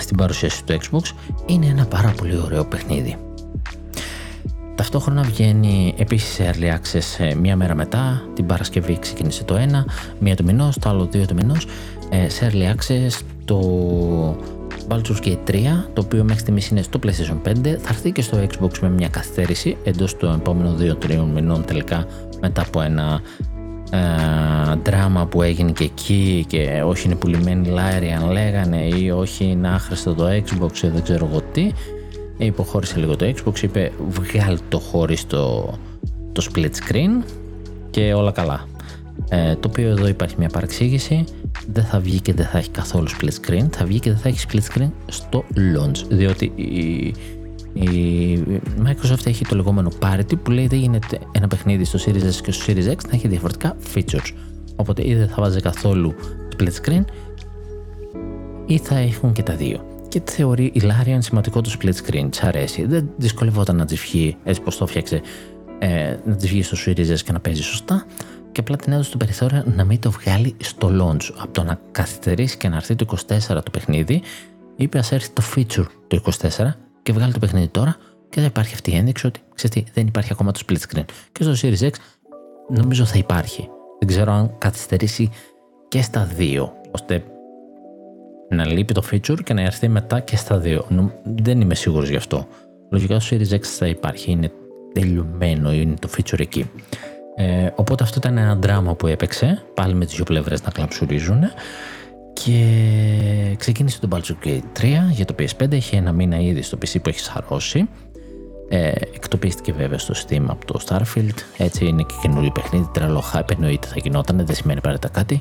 στην παρουσίαση του Xbox, είναι ένα πάρα πολύ ωραίο παιχνίδι. Ταυτόχρονα βγαίνει επίσης σε Early Access ε, μία μέρα μετά, την Παρασκευή ξεκίνησε το ένα, μία του μηνός, το άλλο δύο του μηνός, ε, σε Early Access το Baldur's Gate 3, το οποίο μέχρι στιγμής είναι στο PlayStation 5, θα έρθει και στο Xbox με μια καθυστέρηση εντός των επόμενων 2-3 μηνών τελικά μετά από ένα ε, δράμα που έγινε και εκεί και όχι είναι πουλημένη Larian λέγανε ή όχι είναι άχρηστο το Xbox ή δεν ξέρω εγώ τι. Υποχώρησε λίγο το Xbox είπε βγάλει το χωρίς το, το split screen και όλα καλά. Ε, το οποίο εδώ υπάρχει μια παρεξήγηση. Δεν θα βγει και δεν θα έχει καθόλου split screen. Θα βγει και δεν θα έχει split screen στο launch διότι η, η Microsoft έχει το λεγόμενο parity που λέει δεν γίνεται ένα παιχνίδι στο Series S και στο Series X να έχει διαφορετικά features. Οπότε ή δεν θα βάζει καθόλου split screen ή θα έχουν και τα δύο. Και θεωρεί η Larian σημαντικό το split screen, τη αρέσει. Δεν δυσκολευόταν να της βγει έτσι πώ το φτιάξε, ε, να της βγει στο Series S και να παίζει σωστά. Και απλά την έδωσε το περιθώριο να μην το βγάλει στο launch. Από το να καθυστερήσει και να έρθει το 24 το παιχνίδι, είπε ας έρθει το feature το 24 και βγάλει το παιχνίδι τώρα και θα υπάρχει αυτή η ένδειξη ότι ξέρετε, δεν υπάρχει ακόμα το split screen. Και στο Series X νομίζω θα υπάρχει. Δεν ξέρω αν καθυστερήσει και στα δύο, ώστε να λείπει το feature και να έρθει μετά και στα δύο. Δεν είμαι σίγουρος γι' αυτό. Λογικά στο Series X θα υπάρχει, είναι τελειωμένο, είναι το feature εκεί. Ε, οπότε αυτό ήταν ένα δράμα που έπαιξε, πάλι με τις δύο πλευρές να κλαψουρίζουν και ξεκίνησε το Baldur's Gate 3 για το PS5, έχει ένα μήνα ήδη στο PC που έχεις σαρώσει. Ε, εκτοπίστηκε βέβαια στο Steam από το Starfield, έτσι είναι και καινούριο παιχνίδι, τρελό hype, εννοείται θα γινόταν, δεν σημαίνει παρέτα κάτι.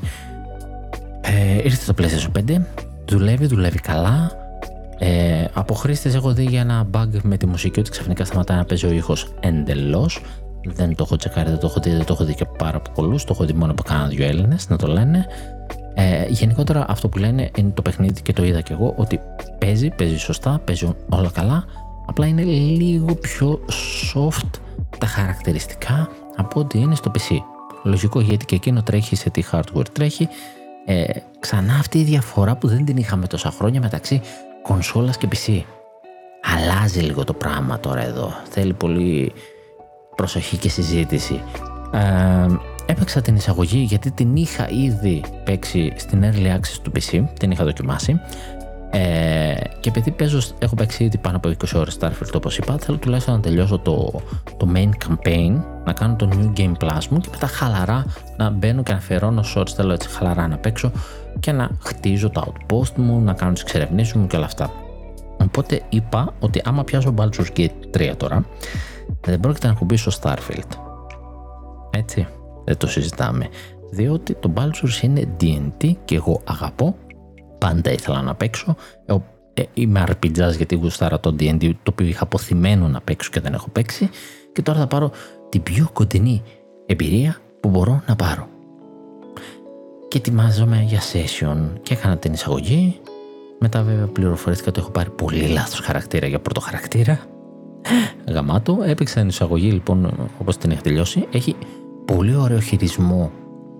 Ε, ήρθε το PlayStation 5, δουλεύει, δουλεύει καλά. Ε, από χρήστε έχω δει για ένα bug με τη μουσική ότι ξαφνικά σταματάει να παίζει ο ήχος εντελώς. Δεν το έχω τσεκάρει, δεν το έχω δει, δεν το έχω δει και πάρα πολλούς. Το έχω δει μόνο από κάνα δύο Έλληνες να το λένε. Ε, γενικότερα αυτό που λένε είναι το παιχνίδι και το είδα και εγώ ότι παίζει, παίζει σωστά, παίζει όλα καλά απλά είναι λίγο πιο soft τα χαρακτηριστικά από ό,τι είναι στο PC. Λογικό γιατί και εκείνο τρέχει σε τι hardware τρέχει. Ε, ξανά αυτή η διαφορά που δεν την είχαμε τόσα χρόνια μεταξύ κονσόλας και PC. Αλλάζει λίγο το πράγμα τώρα εδώ. Θέλει πολύ προσοχή και συζήτηση. Ε, έπαιξα την εισαγωγή γιατί την είχα ήδη παίξει στην Early Access του PC, την είχα δοκιμάσει ε, και επειδή παίζω, έχω παίξει ήδη πάνω από 20 ώρες Starfield όπως είπα, θέλω τουλάχιστον να τελειώσω το, το main campaign, να κάνω το new game plus μου και μετά χαλαρά να μπαίνω και να αφιερώνω ώρες θέλω έτσι χαλαρά να παίξω και να χτίζω το outpost μου, να κάνω τις εξερευνήσεις μου και όλα αυτά. Οπότε είπα ότι άμα πιάσω Baldur's Gate 3 τώρα, δεν πρόκειται να κουμπίσω Starfield. Έτσι δεν το συζητάμε. Διότι το Baldur's είναι D&D και εγώ αγαπώ, πάντα ήθελα να παίξω. Ε, είμαι RPG γιατί γουστάρα το D&D το οποίο είχα αποθυμένο να παίξω και δεν έχω παίξει και τώρα θα πάρω την πιο κοντινή εμπειρία που μπορώ να πάρω. Και ετοιμάζομαι για session και έκανα την εισαγωγή. Μετά βέβαια πληροφορήθηκα ότι έχω πάρει πολύ λάθος χαρακτήρα για πρώτο χαρακτήρα. Γαμάτο, έπαιξα την εισαγωγή λοιπόν όπως την έχει τελειώσει. Έχει πολύ ωραίο χειρισμό.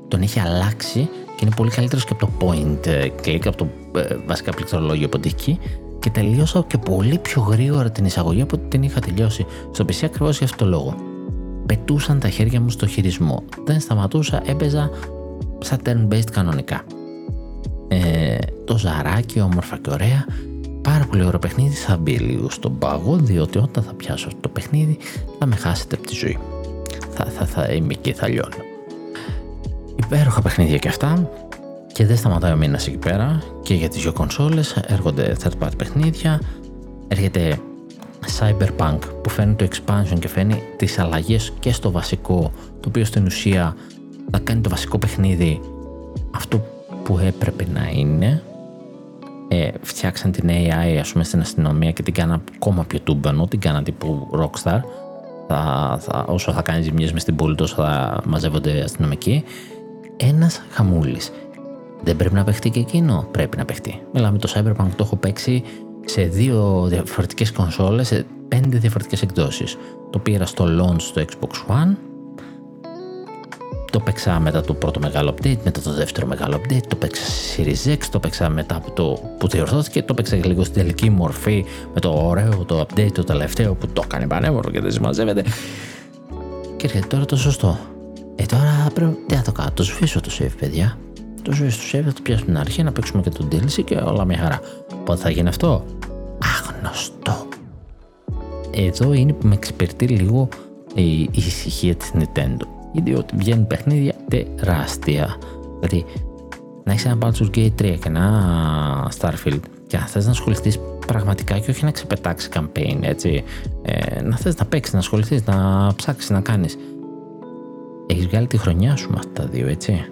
Τον έχει αλλάξει και είναι πολύ καλύτερος και από το point ε, click, από το ε, βασικά πληκτρολόγιο από εκεί. Και τελείωσα και πολύ πιο γρήγορα την εισαγωγή από ό,τι την είχα τελειώσει. Στο PC ακριβώς για αυτό το λόγο. Πετούσαν τα χέρια μου στο χειρισμό. Δεν σταματούσα, έπαιζα σαν turn-based κανονικά. το ζαράκι, όμορφα και ωραία. Πάρα πολύ ωραίο παιχνίδι, θα μπει λίγο στον πάγο, διότι όταν θα πιάσω αυτό το παιχνίδι θα με χάσετε από τη ζωή. Θα, θα, θα είμαι και θα λιώνω. Υπέροχα παιχνίδια και αυτά. Και δεν σταματάει ο μήνας εκεί πέρα. Και για τις δύο κονσόλες έρχονται third party παιχνίδια. Έρχεται Cyberpunk που φέρνει το expansion και φέρνει τις αλλαγές και στο βασικό το οποίο στην ουσία θα κάνει το βασικό παιχνίδι αυτό που έπρεπε να είναι. Ε, φτιάξαν την AI ας πούμε στην αστυνομία και την κάναν ακόμα πιο τούμπανο την κάναν τύπου Rockstar θα, θα, όσο θα κάνει ζημιές μες στην πόλη τόσο θα μαζεύονται αστυνομικοί. Ένας χαμούλης. Δεν πρέπει να παιχτεί και εκείνο. Πρέπει να παιχτεί. Μιλάμε το Cyberpunk το έχω παίξει σε δύο διαφορετικές κονσόλες, σε πέντε διαφορετικές εκδόσεις. Το πήρα στο launch στο Xbox One, το παίξα μετά το πρώτο μεγάλο update, μετά το δεύτερο μεγάλο update, το παίξα σε Series X, το παίξα μετά από το που διορθώθηκε, το παίξα λίγο στην τελική μορφή με το ωραίο το update το τελευταίο που το έκανε πανέμορφο και δεν συμμαζεύεται. Και έρχεται τώρα το σωστό. Ε τώρα πρέπει τι να το κάνω, το σβήσω το save παιδιά. Το σβήσω το save, θα το πιάσουμε την αρχή, να παίξουμε και το DLC και όλα μια χαρά. Πότε θα γίνει αυτό; Άγνωστο. Εδώ είναι που με εξυπηρετεί λίγο η ησυχία της Nintendo. Διότι βγαίνουν παιχνίδια τεράστια. Δηλαδή, να έχεις ένα Baldur's Gate 3 και ένα Starfield και αν θες να ασχοληθείς πραγματικά και όχι να ξεπετάξεις campaign, έτσι. Ε, να θες να παίξεις, να ασχοληθείς, να ψάξεις, να κάνεις. Έχεις βγάλει τη χρονιά σου με αυτά τα δύο, έτσι.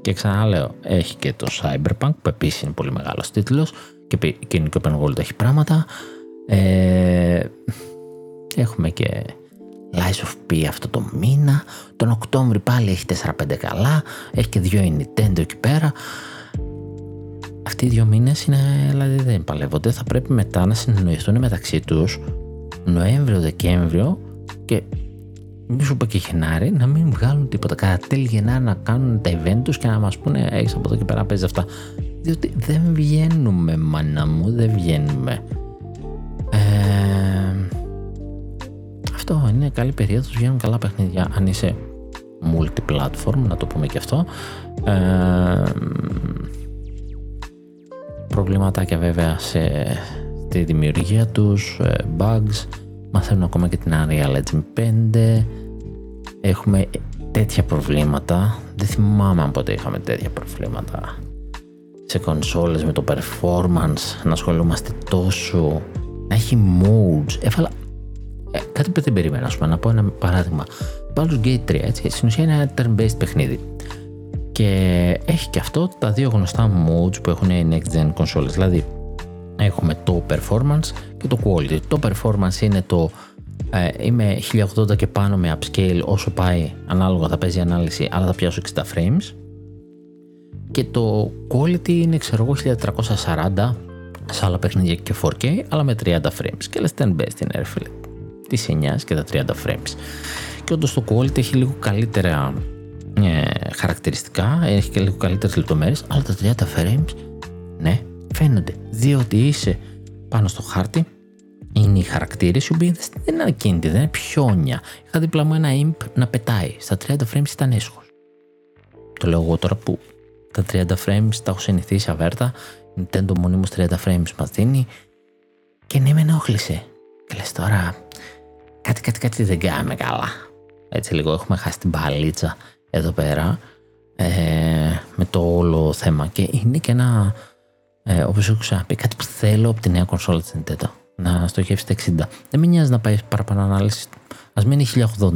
Και ξαναλέω, έχει και το Cyberpunk που επίσης είναι πολύ μεγάλος τίτλος και εκείνο και Open World έχει πράγματα. Ε, έχουμε και Lies of P αυτό το μήνα. Τον Οκτώβρη πάλι έχει 4-5 καλά. Έχει και δύο η Nintendo εκεί πέρα. Αυτοί οι δύο μήνες είναι, δηλαδή δεν παλεύονται. Θα πρέπει μετά να συνεννοηθούν μεταξύ τους Νοέμβριο-Δεκέμβριο και μη σου πω και Γενάρη να μην βγάλουν τίποτα. Κατά τέλη Γενάρη να κάνουν τα event τους και να μας πούνε: Έχεις από εδώ και πέρα παίζει αυτά διότι δεν βγαίνουμε μάνα μου, δεν βγαίνουμε. Αυτό είναι καλή περίοδος, βγαίνουν καλά παιχνίδια. Αν είσαι multi-platform, να το πούμε και αυτό. Ε, προβληματάκια βέβαια σε, στη δημιουργία τους, ε, bugs, μαθαίνουν ακόμα και την Unreal Engine 5, έχουμε τέτοια προβλήματα, δεν θυμάμαι αν ποτέ είχαμε τέτοια προβλήματα σε κονσόλες με το performance να ασχολούμαστε τόσο. Να έχει modes. Έβαλα ε, κάτι που δεν περίμενα πούμε, να πω ένα παράδειγμα. Baldur's Gate 3 έτσι στην ουσία είναι ένα turn-based παιχνίδι. Και έχει και αυτό τα δύο γνωστά modes που έχουν οι next gen κονσόλες δηλαδή έχουμε το performance και το quality. Το performance είναι το ε, είμαι 1080 και πάνω με upscale όσο πάει ανάλογα θα παίζει ανάλυση αλλά θα πιάσω 60 frames. Και το quality είναι ξέρω εγώ 1440 σε άλλα παιχνίδια και 4K αλλά με 30 frames. Και λες ten best είναι ρε φίλε τι 9 και τα 30 frames και όντως το quality έχει λίγο καλύτερα ε, χαρακτηριστικά έχει και λίγο καλύτερες λεπτομέρειες αλλά τα 30 frames ναι φαίνονται διότι είσαι πάνω στο χάρτη είναι οι χαρακτήρε οι οποίοι δεν είναι ακίνητοι, δεν είναι πιόνια. Είχα δίπλα μου ένα imp να πετάει. Στα 30 frames ήταν έσχο. Το λέω εγώ τώρα που τα 30 frames τα έχω συνηθίσει αβέρτα. Nintendo μονίμως 30 frames μας δίνει και ναι με ενόχλησε. Και λες τώρα κάτι κάτι κάτι δεν κάνουμε καλά. Έτσι λίγο έχουμε χάσει την παλίτσα εδώ πέρα ε, με το όλο θέμα και είναι και ένα ε, όπως έχω ξαναπεί κάτι που θέλω από τη νέα κονσόλα της Nintendo να στοχεύσει τα 60. Δεν με νοιάζει να πάει παραπάνω ανάλυση. Ας μείνει 1080.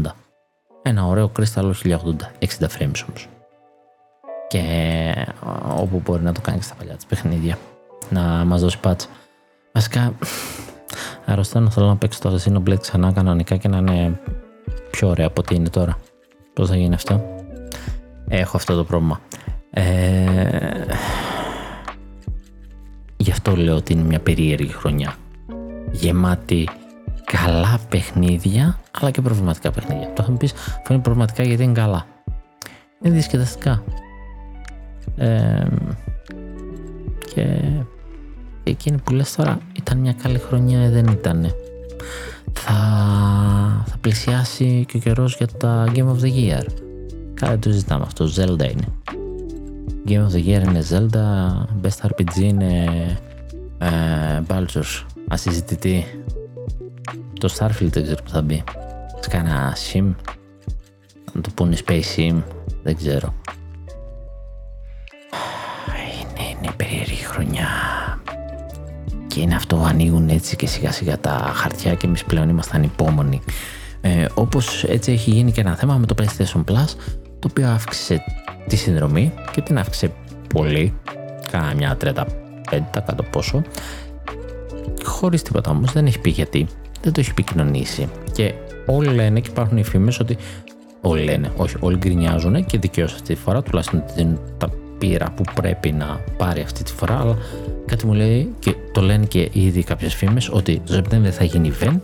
Ένα ωραίο κρίσταλο 1080. 60 frames όμως και όπου μπορεί να το κάνει στα παλιά της παιχνίδια να μας δώσει πάτσα βασικά αρρωσταίνω θέλω να παίξω το Xenoblade ξανά κανονικά και να είναι πιο ωραία από ό,τι είναι τώρα. Πώς θα γίνει αυτό; Έχω αυτό το πρόβλημα. Ε, γι' αυτό λέω ότι είναι μια περίεργη χρονιά. Γεμάτη καλά παιχνίδια αλλά και προβληματικά παιχνίδια. Το θα μου πεις αυτό είναι προβληματικά γιατί είναι καλά. Είναι διασκεδαστικά. Και εκείνη που λες τώρα ήταν μια καλή χρονιά ε, δεν ήταν θα, θα πλησιάσει και ο καιρός για τα Game of the Year κάτι το ζητάμε αυτό Zelda είναι Game of the Year είναι Zelda, Best RPG είναι ε, Baldur's, ασυζητητή. Το Starfield δεν ξέρω που θα μπει. Σε κάνα sim, να το πούνε Space Sim, δεν ξέρω. Είναι, είναι περίεργη χρονιά. Και είναι αυτό, ανοίγουν έτσι και σιγά σιγά τα χαρτιά και εμείς πλέον ήμασταν υπόμονοι. Ε, όπως έτσι έχει γίνει και ένα θέμα με το PlayStation Plus, το οποίο αύξησε τη συνδρομή και την αύξησε πολύ, κάνα μια 35 κάτω πόσο, χωρίς τίποτα όμως, δεν έχει πει γιατί, δεν το έχει επικοινωνήσει και όλοι λένε και υπάρχουν οι φήμες ότι όλοι λένε, όχι, όλοι γκρινιάζουν και δικαίως αυτή τη φορά, τουλάχιστον την, τα πείρα που πρέπει να πάρει αυτή τη φορά, αλλά κάτι μου λέει και το λένε και ήδη κάποιες φήμες ότι το Σεπτέμβριο θα γίνει event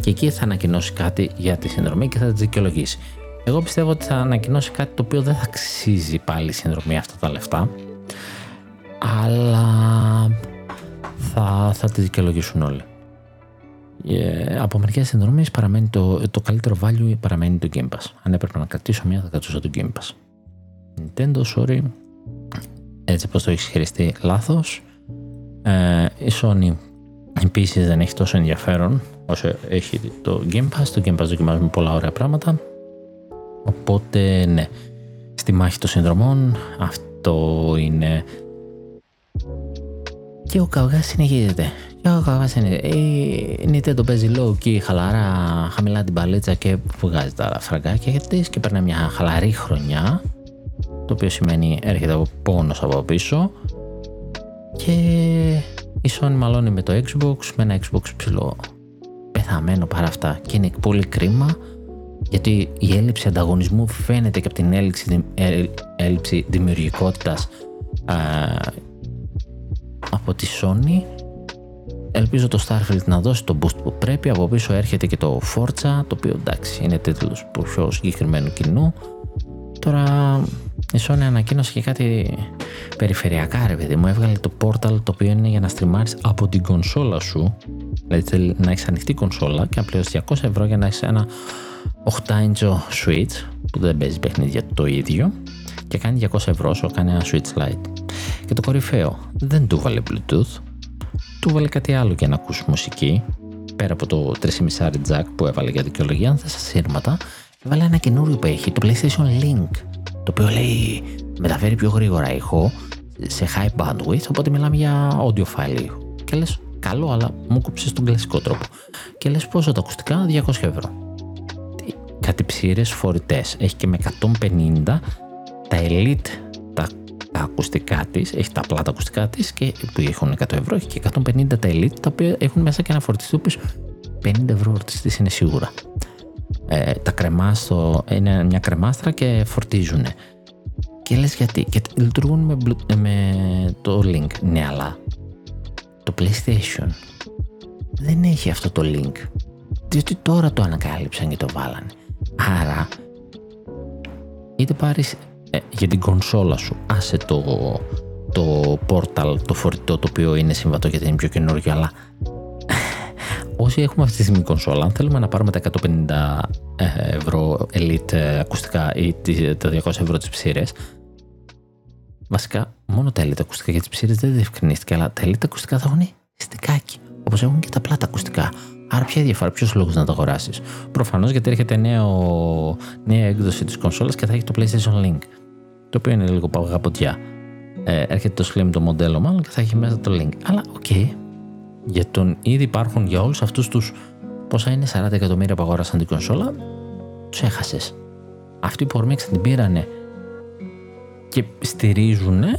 και εκεί θα ανακοινώσει κάτι για τη συνδρομή και θα τη δικαιολογήσει. Εγώ πιστεύω ότι θα ανακοινώσει κάτι το οποίο δεν θα αξίζει πάλι η συνδρομή αυτά τα λεφτά, αλλά θα, θα τη δικαιολογήσουν όλοι. Yeah, ε, από μερικές συνδρομές παραμένει το, το καλύτερο value παραμένει το Game Pass. Αν έπρεπε να κρατήσω μια, θα κρατούσα το Game Pass. Nintendo, sorry. Έτσι όπω το έχεις χειριστεί, λάθος. Ε, η Sony επίσης δεν έχει τόσο ενδιαφέρον όσο έχει το Game Pass. Το Game Pass δοκιμάζουμε πολλά ωραία πράγματα. Οπότε ναι, στη μάχη των συνδρομών αυτό είναι... Και ο καυγάς συνεχίζεται. Και ο καυγάς είναι... Η Nintendo παίζει low key, χαλαρά, χαμηλά την παλίτσα και βγάζει τα φραγκάκια της και παίρνει μια χαλαρή χρονιά το οποίο σημαίνει έρχεται από πόνος από πίσω. Και η Sony μαλώνει με το Xbox με ένα Xbox ψηλό πεθαμένο παρά αυτά και είναι πολύ κρίμα γιατί η έλλειψη ανταγωνισμού φαίνεται και από την έλλειψη, έλλειψη δημιουργικότητας από τη Sony. Ελπίζω το Starfield να δώσει το boost που πρέπει. Από πίσω έρχεται και το Forza το οποίο εντάξει είναι τίτλος πιο συγκεκριμένου κοινού. Τώρα η Sony ανακοίνωσε και κάτι περιφερειακά ρε παιδί μου. Έβγαλε το portal το οποίο είναι για να στριμάρεις από την κονσόλα σου. Δηλαδή θέλει να έχεις ανοιχτή κονσόλα και να πληρώσει 200 ευρώ για να έχεις ένα 8 inch Switch που δεν παίζει παιχνίδια το ίδιο. Και κάνει 200 ευρώ όσο κάνει ένα Switch Lite. Και το κορυφαίο, δεν του βάλε Bluetooth, του βάλε κάτι άλλο για να ακούσεις μουσική, πέρα από το 3,5 jack που έβαλε για δικαιολογία, αν θες σύρματα, έβαλε ένα καινούριο που έχει, το PlayStation Link, το οποίο λέει μεταφέρει πιο γρήγορα ήχο σε high bandwidth, οπότε μιλάμε για audio file Και λες, καλό, αλλά μου κόψεις τον κλασικό τρόπο. Και λες πόσο τα ακουστικά, 200 ευρώ κατηψήρες φορητές. Έχει και με 150 τα elite τα, τα ακουστικά της, έχει τα πλάτα ακουστικά της και που έχουν 100 ευρώ, έχει και 150 τα elite τα οποία έχουν μέσα και ένα φορτιστή που 50 ευρώ φορτιστής είναι σίγουρα. Ε, τα κρεμάστο είναι μια κρεμάστρα και φορτίζουν. Και λες γιατί, και λειτουργούν με, με το link. Ναι, αλλά το PlayStation δεν έχει αυτό το link. Διότι τώρα το ανακάλυψαν και το βάλανε. Άρα, είτε πάρεις ε, για την κονσόλα σου, άσε το, το portal, το φορητό το οποίο είναι συμβατό γιατί είναι πιο καινούργιο, αλλά όσοι έχουμε αυτή τη στιγμή κονσόλα, αν θέλουμε να πάρουμε τα 150 ε, ευρώ elite ακουστικά ή τα 200 ευρώ τις ψείρες, βασικά μόνο τα elite ακουστικά για τις ψείρες δεν διευκρινίστηκε, αλλά τα elite ακουστικά θα έχουν στικάκι, όπως έχουν και τα πλάτα ακουστικά. Άρα ποια διαφορά, ποιος λόγος να το αγοράσεις. Προφανώς γιατί έρχεται νέο, νέα έκδοση της κονσόλας και θα έχει το PlayStation Link. Το οποίο είναι λίγο παγαποντιά. Ε, έρχεται το Slim το μοντέλο μάλλον και θα έχει μέσα το Link. Αλλά OK. Okay. Για τον ήδη υπάρχουν για όλους αυτούς τους πόσα είναι 40 εκατομμύρια που αγόρασαν την κονσόλα, τους έχασες. Αυτοί που ορμήξαν την πήρανε και στηρίζουν, ε,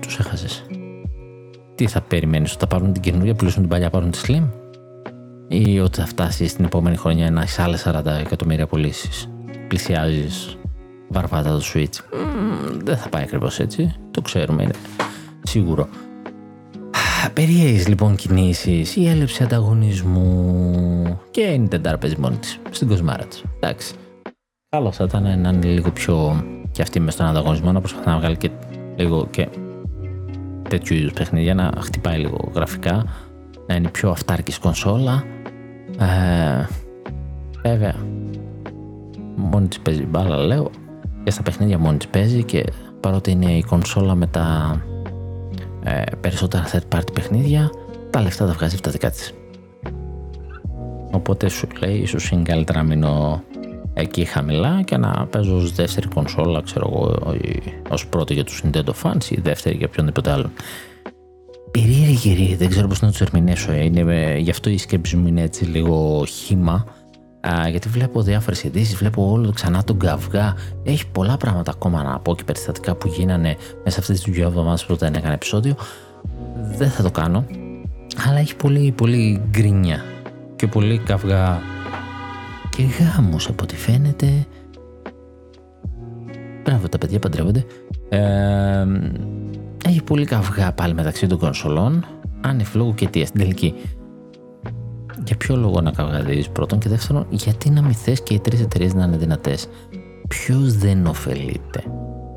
τους έχασες. Τι θα περιμένεις, ότι θα πάρουν την καινούργια, πλούσουν την παλιά, πάρουν τη Slim; Ή ότι θα φτάσει στην επόμενη χρονιά να έχεις άλλες 40 εκατομμύρια πωλήσεις; Πλησιάζεις βαρβάτα το Switch; δεν θα πάει ακριβώς έτσι. Το ξέρουμε, είναι σίγουρο. Περίεργες λοιπόν κινήσεις, η έλλειψη ανταγωνισμού και η Nintendo παίζει μόνη της στην κοσμάρα της. Εντάξει. Καλό θα ήταν να είναι λίγο πιο και αυτή μες στον ανταγωνισμό να προσπαθεί να βγάλει και λίγο και τέτοιου είδους παιχνίδια να χτυπάει λίγο γραφικά να είναι πιο αυτάρκης κονσόλα ε, βέβαια, μόνη της παίζει μπάλα, λέω. Και στα παιχνίδια μόνη της παίζει και παρότι είναι η κονσόλα με τα ε, περισσότερα third party παιχνίδια, τα λεφτά τα βγάζει από τα δικά της. Οπότε σου λέει ίσως είναι καλύτερα να μείνω εκεί χαμηλά και να παίζω ως δεύτερη κονσόλα, ξέρω εγώ, ως πρώτη για τους Nintendo fans ή δεύτερη για οποιονδήποτε άλλο. Περίεργη κυρία, δεν ξέρω πώς να τους ερμηνεύσω, ε. είναι, ε, γι' αυτό η σκέψη μου είναι έτσι λίγο χήμα, Α, γιατί βλέπω διάφορες ειδήσεις, βλέπω όλο ξανά τον καυγά. Έχει πολλά πράγματα ακόμα να πω και περιστατικά που γίνανε μέσα αυτέ τι δύο εβδομάδε που δεν έκανε επεισόδιο. Δεν θα το κάνω. Αλλά έχει πολύ, πολύ γκρίνια και πολύ καυγά και γάμους από ό,τι φαίνεται. Μπράβο, τα παιδιά παντρεύονται. Ε, έχει πολύ καυγά πάλι μεταξύ των κονσολών. Άνευ λόγου και τι στην τελική. Για ποιο λόγο να καυγαδίζεις πρώτον και δεύτερον, γιατί να μην θες και οι τρεις εταιρείες να είναι δυνατές; Ποιος δεν ωφελείται;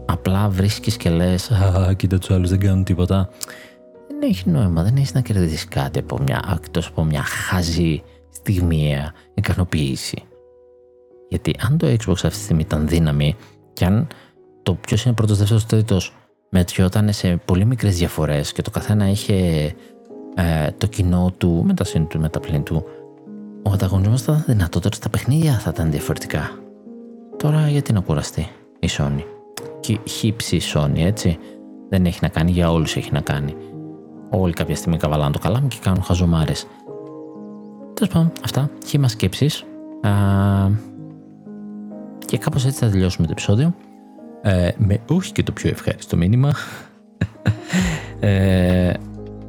Απλά βρίσκεις και λες, Α, κοίτα τους άλλους δεν κάνουν τίποτα. Δεν έχει νόημα, δεν έχεις να κερδίσει κάτι από μια, εκτός από μια χαζή στιγμιαία ικανοποίηση. Γιατί αν το Xbox αυτή τη στιγμή ήταν δύναμη και αν το ποιος είναι πρώτος, δεύτερος, τρίτος μετριόταν σε πολύ μικρές διαφορές και το καθένα είχε ε, το κοινό του με τα σύν του, με τα πλήν του, ο ανταγωνισμός θα ήταν δυνατότερο στα παιχνίδια θα ήταν διαφορετικά. Τώρα γιατί να κουραστεί η Sony; Και χύψη η Sony, έτσι. Δεν έχει να κάνει, για όλους έχει να κάνει. Όλοι κάποια στιγμή καβαλάνε το καλάμι και κάνουν χαζομάρες. Τέλος πάντων, αυτά. Χήμα σκέψει. Και κάπως έτσι θα τελειώσουμε το επεισόδιο. Ε, με όχι και το πιο ευχάριστο μήνυμα. <laughs> ε,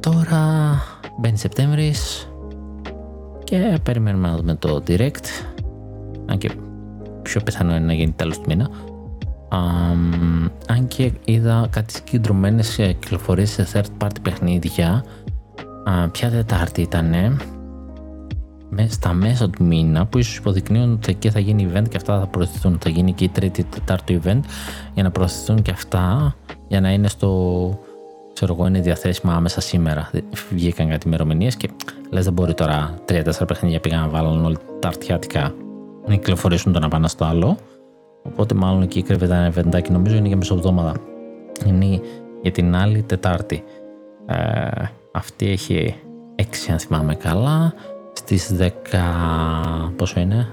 τώρα μπαίνει Σεπτέμβρης και περιμένουμε να δούμε το direct. Αν και πιο πιθανό είναι να γίνει τέλος του μήνα. αν και είδα κάτι συγκεντρωμένες κυκλοφορίες σε third party παιχνίδια. ποια Τετάρτη ήταν στα μέσα του μήνα που ίσως υποδεικνύουν ότι εκεί θα γίνει event και αυτά θα προωθηθούν. Θα γίνει και η τρίτη τετάρτη event για να προωθηθούν και αυτά για να είναι στο ξέρω εγώ είναι διαθέσιμα άμεσα σήμερα. Βγήκαν κάτι ημερομηνίες και λες δεν μπορεί τώρα τρία-τέσσερα παιχνίδια πήγαν να βάλουν όλα τα αρτιάτικα να κυκλοφορήσουν το ένα πάνω στο άλλο. Οπότε μάλλον εκεί κρύβεται ένα eventάκι, νομίζω είναι για μεσοβδόμαδα. Είναι για την άλλη Τετάρτη. Ε, αυτή έχει 6 αν θυμάμαι καλά στις 10... πόσο είναι,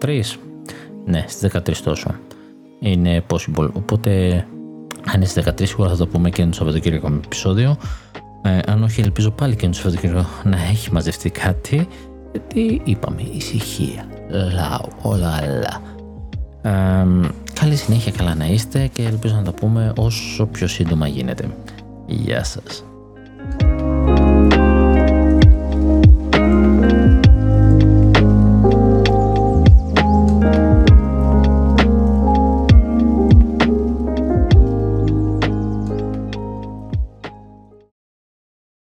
13? Ναι, στις 13 τόσο. Είναι possible. Οπότε, αν είναι στις 13 σίγουρα θα το πούμε και το Σαββατοκύριακο με επεισόδιο. Ε, αν όχι, ελπίζω πάλι και το Σαββατοκύριακο να έχει μαζευτεί κάτι. Γιατί είπαμε, ησυχία, λαό, όλα άλλα. Ε, καλή συνέχεια, καλά να είστε και ελπίζω να τα πούμε όσο πιο σύντομα γίνεται. Γεια σας.